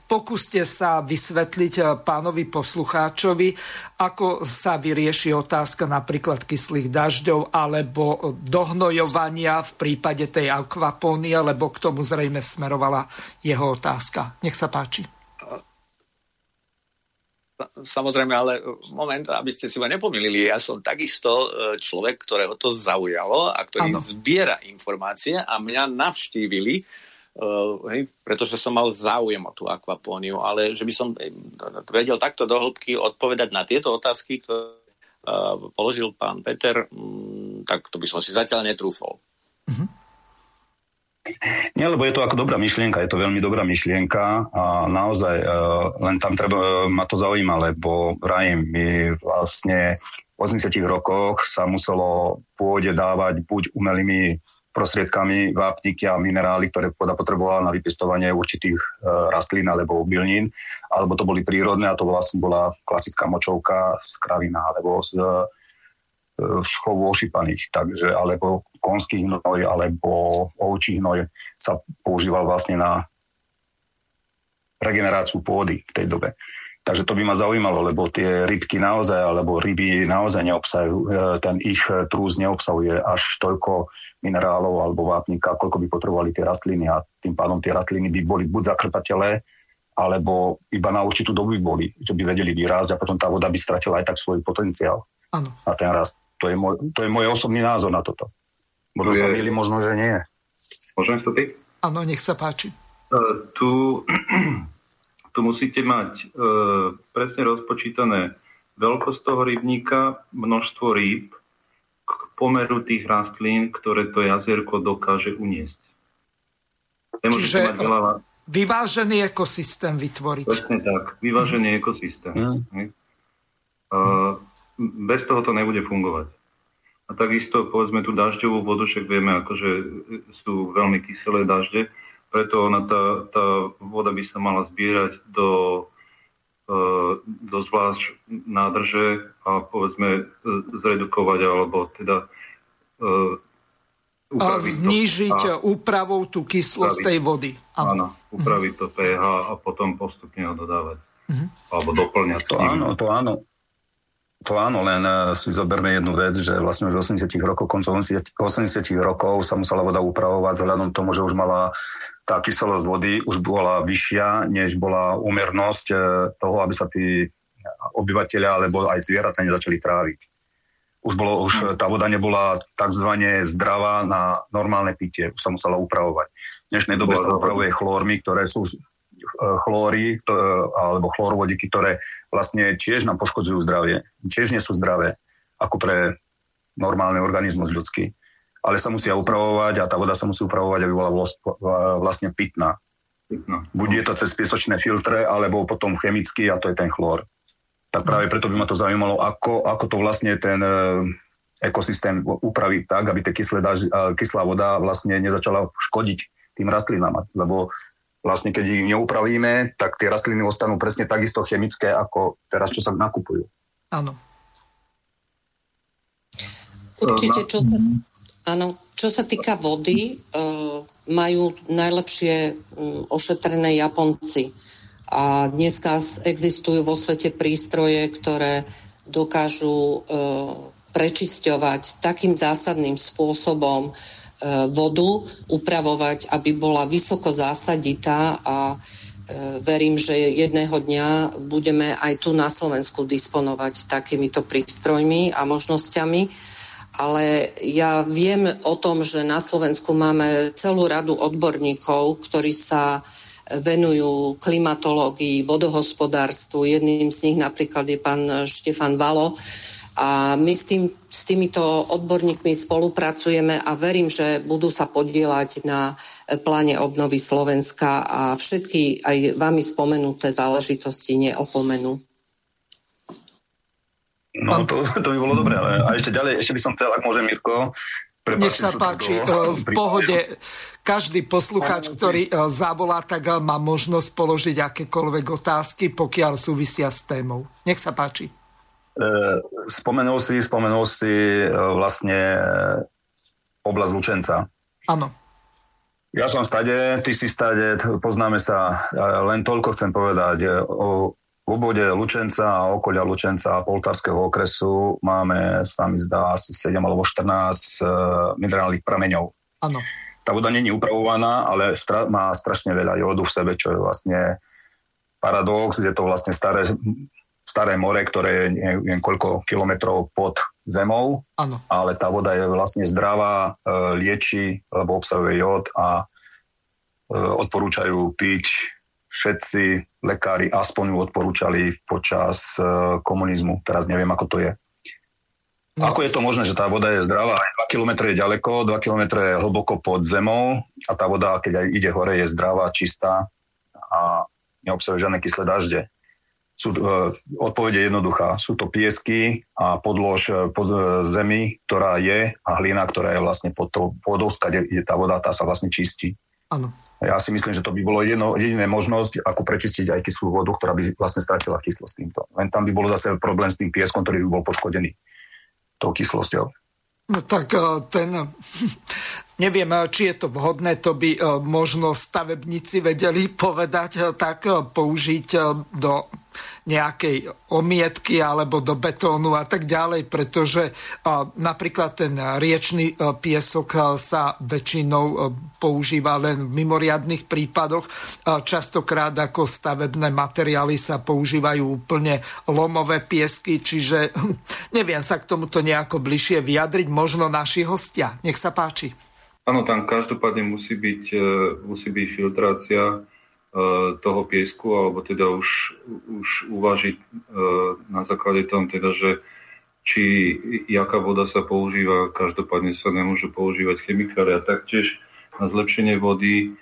pokúste sa vysvetliť e, pánovi poslucháčovi, ako sa vyrieši otázka napríklad kyslých dažďov alebo dohnojovania v prípade tej akvapónie, lebo k tomu zrejme smerovala jeho otázka. Nech sa páči. Samozrejme, ale moment, aby ste si ma nepomilili, ja som takisto e, človek, ktorého to zaujalo a ktorý ano. zbiera informácie a mňa navštívili, uh, hej, pretože som mal záujem o tú akvapóniu, ale že by som e, vedel takto do hĺbky odpovedať na tieto otázky, ktoré položil pán Peter, um, tak to by som si zatiaľ netrúfol. Uh-huh. Nie, lebo je to ako dobrá myšlienka, je to veľmi dobrá myšlienka a naozaj e, len tam treba, e, ma to zaujíma, lebo rajím, my vlastne v 80 rokoch sa muselo pôde dávať buď umelými prostriedkami vápniky a minerály, ktoré pôda potrebovala na vypestovanie určitých e, rastlín alebo bylnín, alebo to boli prírodné a to vlastne bola klasická močovka z kravina alebo z z chovu ošípaných, takže alebo konský hnoj alebo ovčí hnoj sa používal vlastne na regeneráciu pôdy v tej dobe. Takže to by ma zaujímalo, lebo tie rybky naozaj, alebo ryby naozaj neobsahujú, e, ten ich trúz neobsahuje až toľko minerálov alebo vápnika, koľko by potrebovali tie rastliny a tým pádom tie rastliny by boli buď zakrpatelé, alebo iba na určitú dobu by boli, že by vedeli vyrásť a potom tá voda by stratila aj tak svoj potenciál ano. na ten rast. To je, môj, to je môj osobný názor na toto. Možno sa milí, možno, že nie. Môžem vstúpiť? Áno, nech sa páči. Uh, tu, *clears throat* tu musíte mať uh, presne rozpočítané veľkosť toho rybníka, množstvo rýb k pomeru tých rastlín, ktoré to jazierko dokáže uniesť. Nemôžete Čiže mať veľa... vyvážený ekosystém vytvoriť. Presne tak, vyvážený mm. ekosystém. Mm. Uh, bez toho to nebude fungovať. A takisto, povedzme, tú dažďovú vodu, však vieme, akože sú veľmi kyselé dažde, preto ona, tá, tá voda by sa mala zbierať do, e, do zvlášť nádrže a povedzme e, zredukovať, alebo teda e, a znížiť a úpravou tú kyslosť tej vody. Áno, áno upraviť to pH a potom postupne ho dodávať. Uh-huh. Alebo doplňať. To áno, to áno. To áno, len e, si zoberme jednu vec, že vlastne už 80 rokov, koncom 80 rokov sa musela voda upravovať vzhľadom tomu, že už mala tá kyselosť vody už bola vyššia, než bola úmernosť e, toho, aby sa tí obyvateľia alebo aj zvieratá nezačali tráviť. Už, bolo, už tá voda nebola tzv. zdravá na normálne pitie, už sa musela upravovať. V dnešnej dobe sa upravuje chlórmi, ktoré sú chlóry to, alebo chlórovodiky, ktoré vlastne tiež nám poškodzujú zdravie. Tiež nie sú zdravé ako pre normálny organizmus ľudský. Ale sa musia upravovať a tá voda sa musí upravovať, aby bola vlastne pitná. Buď je to cez piesočné filtre, alebo potom chemicky a to je ten chlór. Tak práve preto by ma to zaujímalo, ako, ako to vlastne ten e, ekosystém upraviť tak, aby tá kyslá voda vlastne nezačala škodiť tým rastlinám. Lebo vlastne keď ich neupravíme, tak tie rastliny ostanú presne takisto chemické, ako teraz, čo sa nakupujú. Áno. Určite, čo, áno, čo sa týka vody, uh, majú najlepšie um, ošetrené Japonci. A dneska existujú vo svete prístroje, ktoré dokážu uh, prečisťovať takým zásadným spôsobom vodu upravovať, aby bola vysoko zásaditá a e, verím, že jedného dňa budeme aj tu na Slovensku disponovať takýmito prístrojmi a možnosťami. Ale ja viem o tom, že na Slovensku máme celú radu odborníkov, ktorí sa venujú klimatológii, vodohospodárstvu. Jedným z nich napríklad je pán Štefan Valo, A my s, tým, s týmito odborníkmi spolupracujeme a verím, že budú sa podielať na pláne obnovy Slovenska a všetky aj vami spomenuté záležitosti neopomenú. No to, to by bolo dobré, ale a ešte ďalej, ešte by som chcel, ak môžem, Mirko, nech sa páči, dlho, v pohode. Každý poslucháč, ktorý e, zavolá, tak e, má možnosť položiť akékoľvek otázky, pokiaľ súvisia s témou. Nech sa páči. E, spomenul si, spomenul si vlastne oblasť Lučenca. Áno. Ja som stade, ty si stade, poznáme sa. Len toľko chcem povedať. O, obvode Lučenca a okolia Lučenca a Poltárskeho okresu máme, sa mi zdá, asi 7 alebo 14 uh, minerálnych prameňov. Áno. Tá voda není upravovaná, ale stra- má strašne veľa jodu v sebe, čo je vlastne paradox. Je to vlastne staré, staré more, ktoré je neviem koľko kilometrov pod zemou, ano. ale tá voda je vlastne zdravá, e, lieči, lebo obsahuje jod a e, odporúčajú piť všetci lekári aspoň ju odporúčali počas e, komunizmu. Teraz neviem, ako to je. No. Ako je to možné, že tá voda je zdravá? 2 km je ďaleko, 2 km je hlboko pod zemou a tá voda, keď aj ide hore, je zdravá, čistá a neobsahuje žiadne kyslé dažde. Sú, uh, odpovede je jednoduchá. Sú to piesky a podlož e, pod uh, zemi, ktorá je a hlina, ktorá je vlastne pod tou vodou, je tá voda, tá sa vlastne čistí. Áno. Ja si myslím, že to by bolo jedno, jediné možnosť, ako prečistiť aj kyslú vodu, ktorá by vlastne stratila kyslosť týmto. Len tam by bolo zase problém s tým pieskom, ktorý by bol poškodený tou kyslosťou. No tak ten, neviem, či je to vhodné, to by eh, možno stavebníci vedeli povedať, tak použiť do nejakej omietky alebo do betónu a tak ďalej, pretože napríklad ten riečný piesok sa väčšinou používa len v mimoriadných prípadoch. Častokrát ako stavebné materiály sa používajú úplne lomové piesky, čiže neviem sa k tomuto nejako bližšie vyjadriť. Možno naši hostia. Nech sa páči. Áno, tam každopádne musí byť, e, musí byť filtrácia E, toho piesku, alebo teda už, už uvažiť e, na základe tom, teda, že či jaká voda sa používa, každopádne sa nemôžu používať chemikály. A taktiež na zlepšenie vody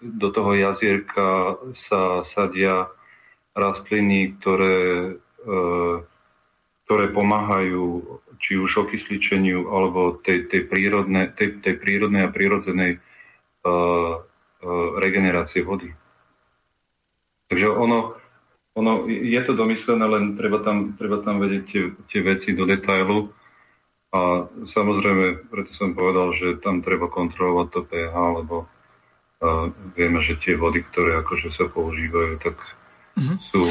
do toho jazierka sa sadia rastliny, ktoré, ktoré pomáhajú či už okysličeniu alebo tej, tej, prírodne, tej, tej prírodnej a prírodzenej regenerácie vody. Takže ono, ono je to domyslené, len treba tam, treba tam vedieť tie, tie veci do detailu. A samozrejme, preto som povedal, že tam treba kontrolovať to pH, lebo uh, vieme, že tie vody, ktoré akože sa používajú, tak mm-hmm. sú,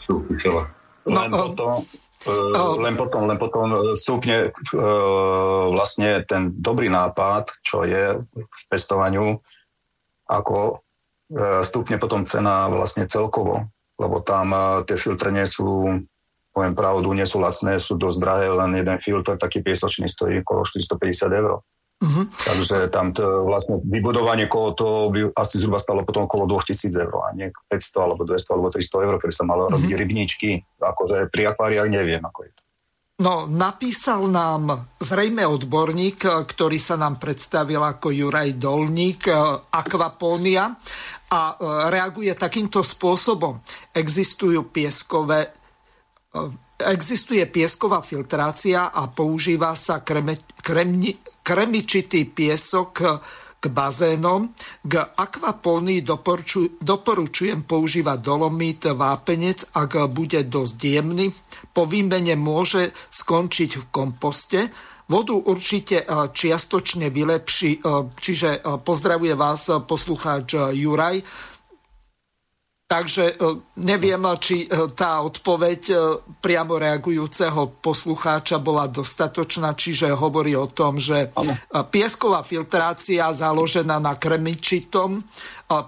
sú kyselé. No, len, potom, uh, len potom, len potom stúpne uh, vlastne ten dobrý nápad, čo je v pestovaniu, ako e, stupne potom cena vlastne celkovo, lebo tam e, tie filtre nie sú, poviem pravdu, nie sú lacné, sú dosť drahé, len jeden filtr taký piesočný stojí okolo 450 eur. Uh-huh. Takže tam to, vlastne vybudovanie kolo to by asi zhruba stalo potom okolo 2000 eur a nie 500 alebo 200 alebo 300 eur, keby sa malo uh-huh. robiť rybníčky. Akože pri akváriách neviem, ako je to. No, napísal nám zrejme odborník, ktorý sa nám predstavil ako Juraj Dolník, e, Aquaponia a e, reaguje takýmto spôsobom. Existujú pieskové e, Existuje piesková filtrácia a používa sa kreme, kremni, kremičitý piesok k bazénom. K akvapónii doporučujem používať dolomit, vápenec, ak bude dosť jemný po výmene môže skončiť v komposte. Vodu určite e, čiastočne vylepší, e, čiže e, pozdravuje vás poslucháč Juraj. Takže neviem, či tá odpoveď priamo reagujúceho poslucháča bola dostatočná, čiže hovorí o tom, že piesková filtrácia založená na kremičitom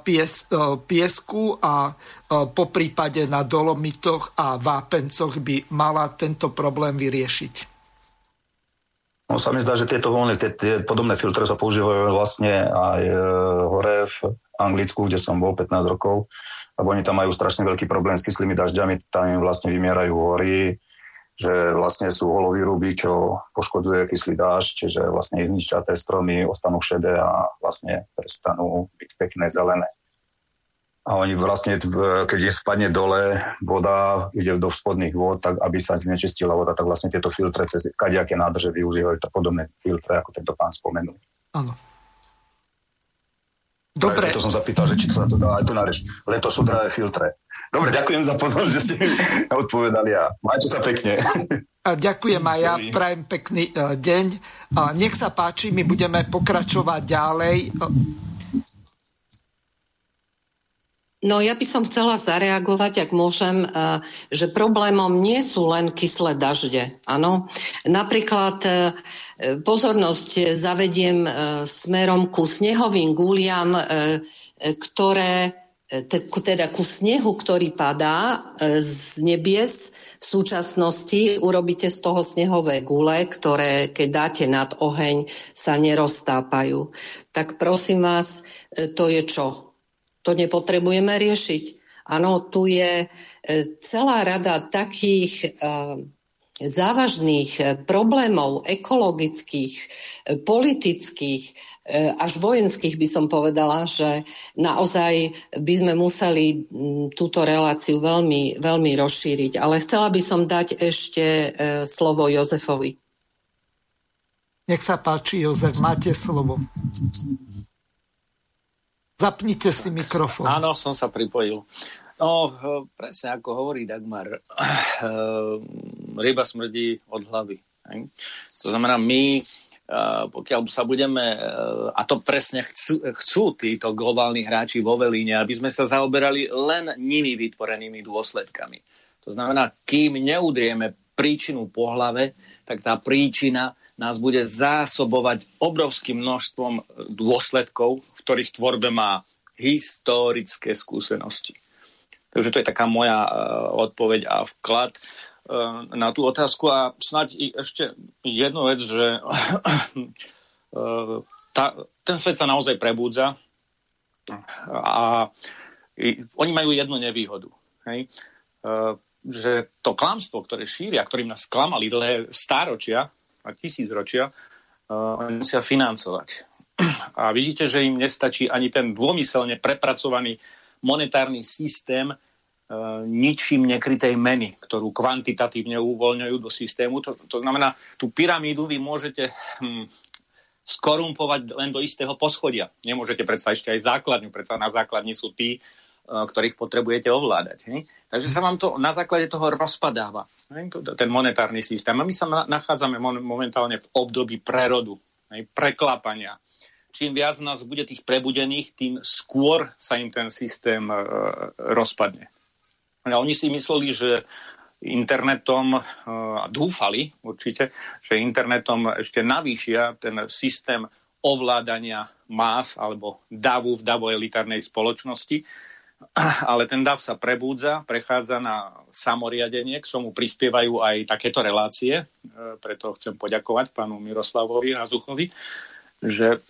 pies, piesku a po prípade na dolomitoch a vápencoch by mala tento problém vyriešiť? No sa mi zdá, že tieto voľné, tie, tie podobné filtre sa používajú vlastne aj e, hore v Anglicku, kde som bol 15 rokov, lebo oni tam majú strašne veľký problém s kyslými dažďami, tam im vlastne vymierajú hory, že vlastne sú ruby, čo poškodzuje kyslý dážď, čiže vlastne ničaté stromy ostanú šedé a vlastne prestanú byť pekné zelené. A oni vlastne, keď je spadne dole, voda ide do spodných vôd, tak aby sa znečistila voda, tak vlastne tieto filtre cez kadejaké nádrže využívajú to podobné filtre, ako tento pán spomenul. Áno. Dobre. To som zapýtal, že či sa to dá aj tu na reč. Len to sú drahé filtre. Dobre, ďakujem za pozornosť, že ste mi *laughs* odpovedali a majte sa pekne. A ďakujem aj ja, prajem pekný uh, deň. Uh, nech sa páči, my budeme pokračovať ďalej. No ja by som chcela zareagovať, ak môžem, že problémom nie sú len kyslé dažde. Áno. Napríklad pozornosť zavediem smerom ku snehovým gúliam, ktoré teda ku snehu, ktorý padá z nebies, v súčasnosti urobíte z toho snehové gule, ktoré keď dáte nad oheň, sa neroztápajú. Tak prosím vás, to je čo? To nepotrebujeme riešiť. Áno, tu je e, celá rada takých e, závažných e, problémov ekologických, politických, až vojenských by som povedala, že naozaj by sme museli túto reláciu veľmi, veľmi rozšíriť. Ale chcela by som dať ešte slovo Jozefovi. Nech sa páči, Jozef, máte slovo. Zapnite si mikrofón. Áno, som sa pripojil. No, presne ako hovorí Dagmar, ryba smrdí od hlavy. To znamená, my, pokiaľ sa budeme, a to presne chcú, chcú títo globálni hráči vo Velíne, aby sme sa zaoberali len nimi vytvorenými dôsledkami. To znamená, kým neudrieme príčinu po hlave, tak tá príčina nás bude zásobovať obrovským množstvom dôsledkov, ktorých tvorbe má historické skúsenosti. Takže to je taká moja uh, odpoveď a vklad uh, na tú otázku. A snáď ešte jednu vec, že uh, tá, ten svet sa naozaj prebúdza a oni majú jednu nevýhodu. Hej? Že to klamstvo, ktoré šíria, ktorým nás klamali dlhé stáročia, a tisícročia, uh, musia financovať. A vidíte, že im nestačí ani ten dômyselne prepracovaný monetárny systém uh, ničím nekrytej meny, ktorú kvantitatívne uvoľňujú do systému. To, to znamená, tú pyramídu vy môžete hm, skorumpovať len do istého poschodia. Nemôžete predsa ešte aj základňu, predsa na základni sú tí, uh, ktorých potrebujete ovládať. Hej? Takže sa vám to na základe toho rozpadáva ten monetárny systém. A my sa nachádzame momentálne v období prerodu, preklápania. Čím viac nás bude tých prebudených, tým skôr sa im ten systém e, rozpadne. A oni si mysleli, že internetom, e, a dúfali určite, že internetom ešte navýšia ten systém ovládania más alebo davu v davoelitárnej spoločnosti. Ale ten DAV sa prebúdza, prechádza na samoriadenie, k tomu prispievajú aj takéto relácie, e, preto chcem poďakovať pánu Miroslavovi Hazuchovi, že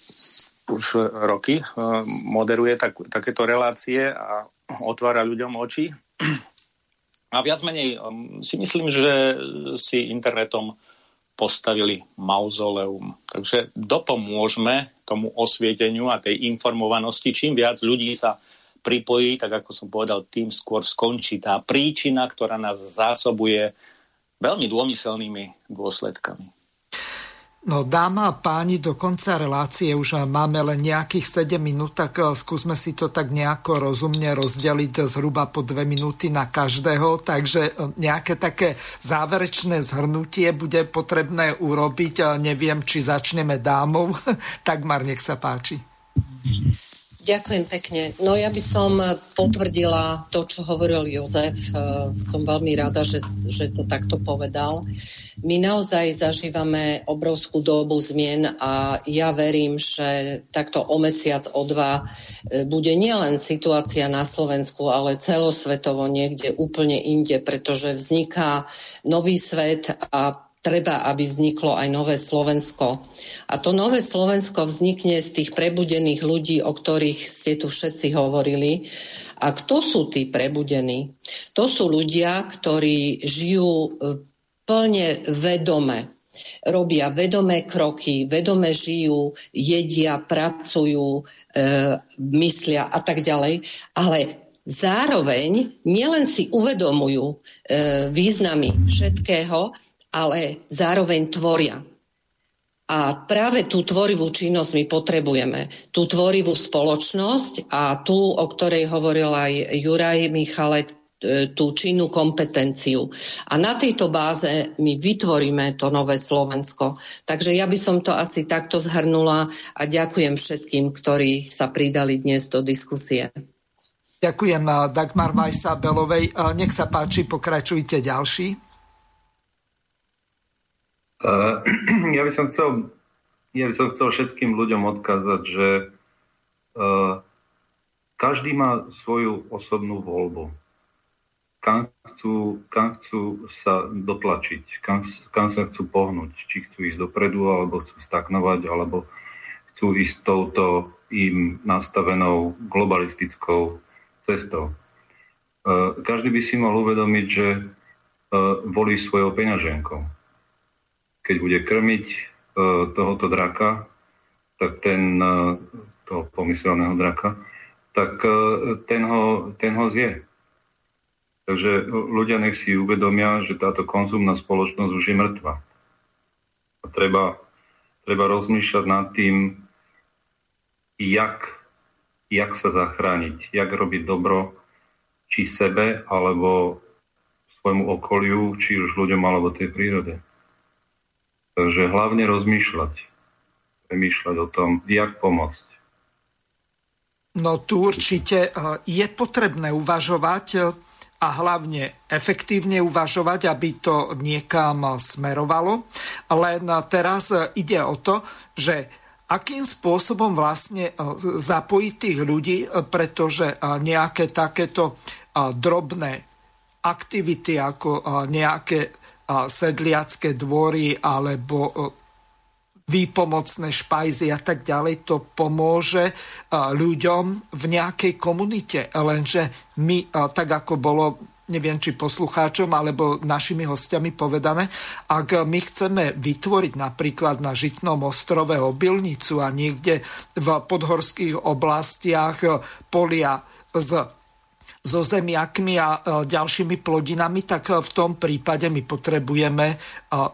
už roky e, moderuje tak, takéto relácie a otvára ľuďom oči. A viac menej si myslím, že si internetom postavili mauzoleum. Takže dopomôžeme tomu osvieteniu a tej informovanosti. Čím viac ľudí sa pripojí, tak ako som povedal, tým skôr skončí tá príčina, ktorá nás zásobuje veľmi dômyselnými dôsledkami. No dáma a páni, do konca relácie už máme len nejakých 7 minút, tak eh, skúsme si to tak nejako rozumne rozdeliť zhruba po 2 minúty na každého, takže eh, nejaké také záverečné zhrnutie bude potrebné urobiť. Eh, neviem, či začneme dámov. *laughs* tak Mar, nech sa páči. Ďakujem pekne. No ja by som potvrdila to, čo hovoril Jozef. E, som veľmi rada, že, že to takto povedal. My naozaj zažívame obrovskú dobu zmien a ja verím, že takto o mesiac, o dva e, bude nielen situácia na Slovensku, ale celosvetovo niekde úplne inde, pretože vzniká nový svet a treba, aby vzniklo aj nové Slovensko. A to nové Slovensko vznikne z tých prebudených ľudí, o ktorých ste tu všetci hovorili. A kto sú tí prebudení? To sú ľudia, ktorí žijú e, plne vedome. Robia vedomé kroky, vedome žijú, jedia, pracujú, e, myslia a tak ďalej. Ale zároveň nielen si uvedomujú e, významy všetkého, ale zároveň tvoria. A práve tú tvorivú činnosť my potrebujeme. Tú tvorivú spoločnosť a tú, o ktorej hovoril aj Juraj Michalek, e, tú činnú kompetenciu. A na tejto báze my vytvoríme to nové Slovensko. Takže ja by som to asi takto zhrnula a ďakujem všetkým, ktorí sa pridali dnes do diskusie. Ďakujem eh, Dagmar Majsa Belovej. Eh, nech sa páči, pokračujte ďalší. Uh, *clears throat* ja by som chcel ja by som chcel všetkým ľuďom odkázať, že uh, každý má svoju osobnú voľbu. Kam chcú, kam chcú sa dotlačiť, kam, kam sa chcú pohnúť. Či chcú ísť dopredu, alebo chcú stagnovať, alebo chcú ísť touto im nastavenou globalistickou cestou. E, každý by si mal uvedomiť, že volí svojou peňaženkou. Keď bude krmiť e, tohoto draka, tak ten, toho pomyselného draka, tak ten ho, ten ho zje. Takže ľudia nech si uvedomia, že táto konzumná spoločnosť už je mŕtva. A treba, treba rozmýšľať nad tým, jak jak sa zachrániť, jak robiť dobro či sebe, alebo svojmu okoliu, či už ľuďom, alebo tej prírode. Takže hlavne rozmýšľať, premýšľať o tom, jak pomôcť. No tu určite eh, je potrebné uvažovať eh, a hlavne efektívne uvažovať, aby to niekam smerovalo. Len teraz ide o to, že akým spôsobom vlastne e, zapojiť tých ľudí, e, pretože e, nejaké takéto drobné aktivity ako nejaké sedliacké dvory alebo výpomocné špajzy a tak ďalej, to pomôže ľuďom v nejakej komunite. Lenže my, tak ako bolo neviem či poslucháčom alebo našimi hostiami povedané, ak my chceme vytvoriť napríklad na Žitnom ostrove obilnicu a niekde v podhorských oblastiach polia s so zemiakmi a e, ďalšími plodinami, tak v tom prípade my potrebujeme e,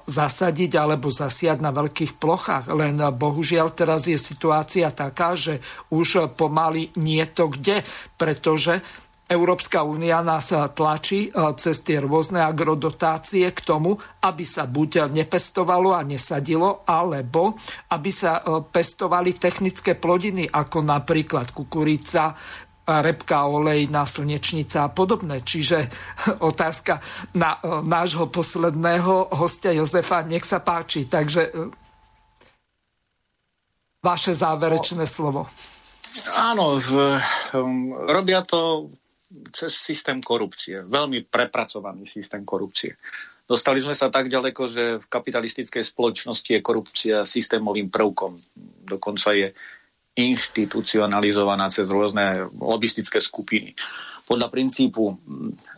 zasadiť alebo zasiať na veľkých plochách. Len e, bohužiaľ teraz je situácia taká, že už pomaly nie to kde, pretože Európska únia nás tlačí e, cez tie rôzne agrodotácie k tomu, aby sa buď nepestovalo a nesadilo, alebo aby sa e, pestovali technické plodiny, ako napríklad kukurica, repka, olej na slnečnica a podobné. Čiže *laughs* otázka na e, nášho posledného hostia Jozefa, nech sa páči. Takže vaše záverečné slovo. Áno, v, um, robia to cez systém korupcie. Veľmi prepracovaný systém korupcie. Dostali sme sa tak ďaleko, že v kapitalistickej spoločnosti je korupcia systémovým prvkom. Dokonca je inštitucionalizovaná cez rôzne lobistické skupiny. Podľa princípu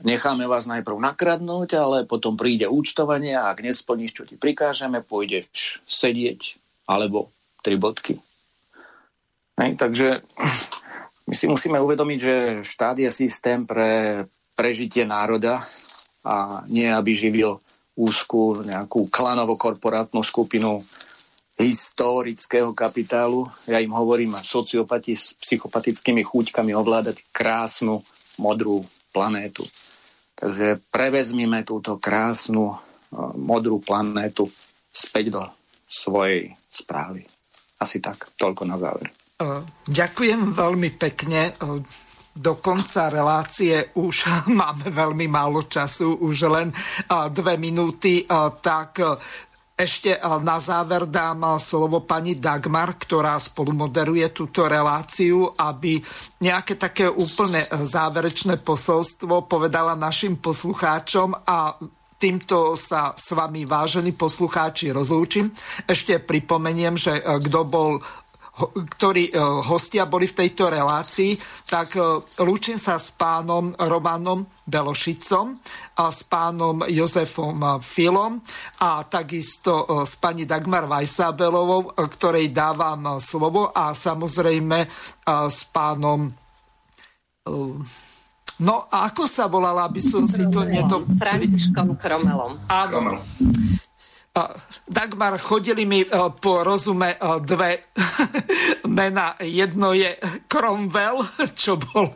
necháme vás najprv nakradnúť, ale potom príde účtovanie a ak nesplníš, čo ti prikážeme, pôjdeš sedieť alebo tri bodky. Hej, takže *clears throat* my si musíme uvedomiť, že štát je systém pre prežitie národa a nie, aby živil úzkú nejakú klanovo-korporátnu skupinu historického kapitálu. Ja im hovorím sociopati s psychopatickými chúťkami ovládať krásnu modrú planétu. Takže prevezmime túto krásnu modrú planétu späť do svojej správy. Asi tak, toľko na záver. Ďakujem veľmi pekne. Do konca relácie už *laughs* máme veľmi málo času, už len dve minúty, tak ešte na záver dám slovo pani Dagmar, ktorá spolumoderuje túto reláciu, aby nejaké také úplne záverečné posolstvo povedala našim poslucháčom a týmto sa s vami, vážení poslucháči, rozlúčim. Ešte pripomeniem, že kto bol ktorí hostia boli v tejto relácii, tak lúčim sa s pánom Romanom Belošicom a s pánom Jozefom Filom a takisto s pani Dagmar Vajsabelovou, ktorej dávam slovo a samozrejme s pánom No a ako sa volala, aby som si to nedo... Františkom Kromelom. Áno. Dagmar, chodili mi e, po rozume e, dve *laughs* mena. Jedno je Cromwell, čo bol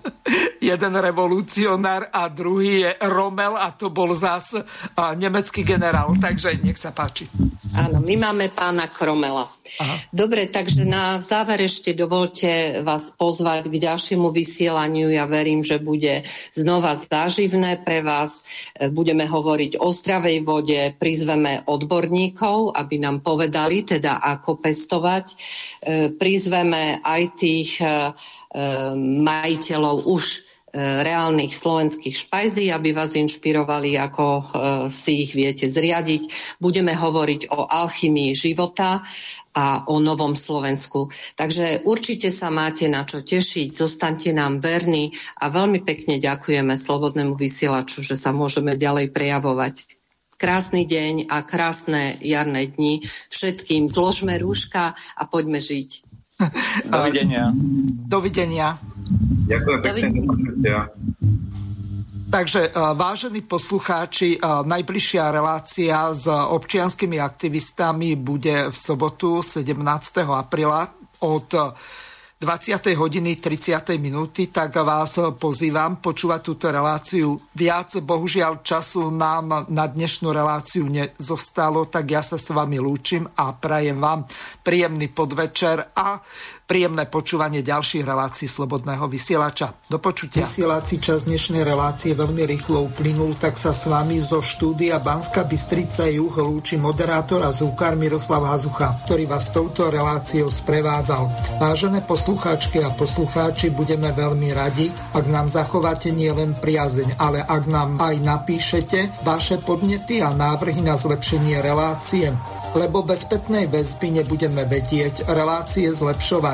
jeden revolucionár a druhý je Rommel a to bol zás e, nemecký generál. Takže nech sa páči. Áno, my máme pána Kromela. Aha. Dobre, takže na záver ešte dovolte vás pozvať k ďalšiemu vysielaniu. Ja verím, že bude znova záživné pre vás. Budeme hovoriť o zdravej vode, prizveme odborníkov, aby nám povedali teda ako pestovať. E, prizveme aj tých e, majiteľov už reálnych slovenských špajzí, aby vás inšpirovali, ako e, si ich viete zriadiť. Budeme hovoriť o alchymii života a o novom Slovensku. Takže určite sa máte na čo tešiť, zostaňte nám verní a veľmi pekne ďakujeme Slobodnému vysielaču, že sa môžeme ďalej prejavovať. Krásny deň a krásne jarné dni všetkým. Zložme rúška a poďme žiť. *laughs* Dovidenia. Dovidenia. Ďakujem pekne. Takže, e, vážení poslucháči, e, najbližšia relácia s občianskými aktivistami bude v sobotu 17. apríla od 20. hodiny 30. minúty, tak vás pozývam počúvať túto reláciu. Viac, bohužiaľ, času nám na dnešnú reláciu nezostalo, tak ja sa s vami lúčim a prajem vám príjemný podvečer a príjemné počúvanie ďalších relácií Slobodného vysielača. Do počutia. Vysielací čas dnešnej relácie veľmi rýchlo uplynul, tak sa s vami zo štúdia Banska Bystrica Juh lúči moderátor a zúkar Miroslav Hazucha, ktorý vás touto reláciou sprevádzal. Vážené poslucháčky a poslucháči, budeme veľmi radi, ak nám zachováte nielen priazeň, ale ak nám aj napíšete vaše podnety a návrhy na zlepšenie relácie, lebo bez spätnej väzby nebudeme vedieť relácie zlepšovať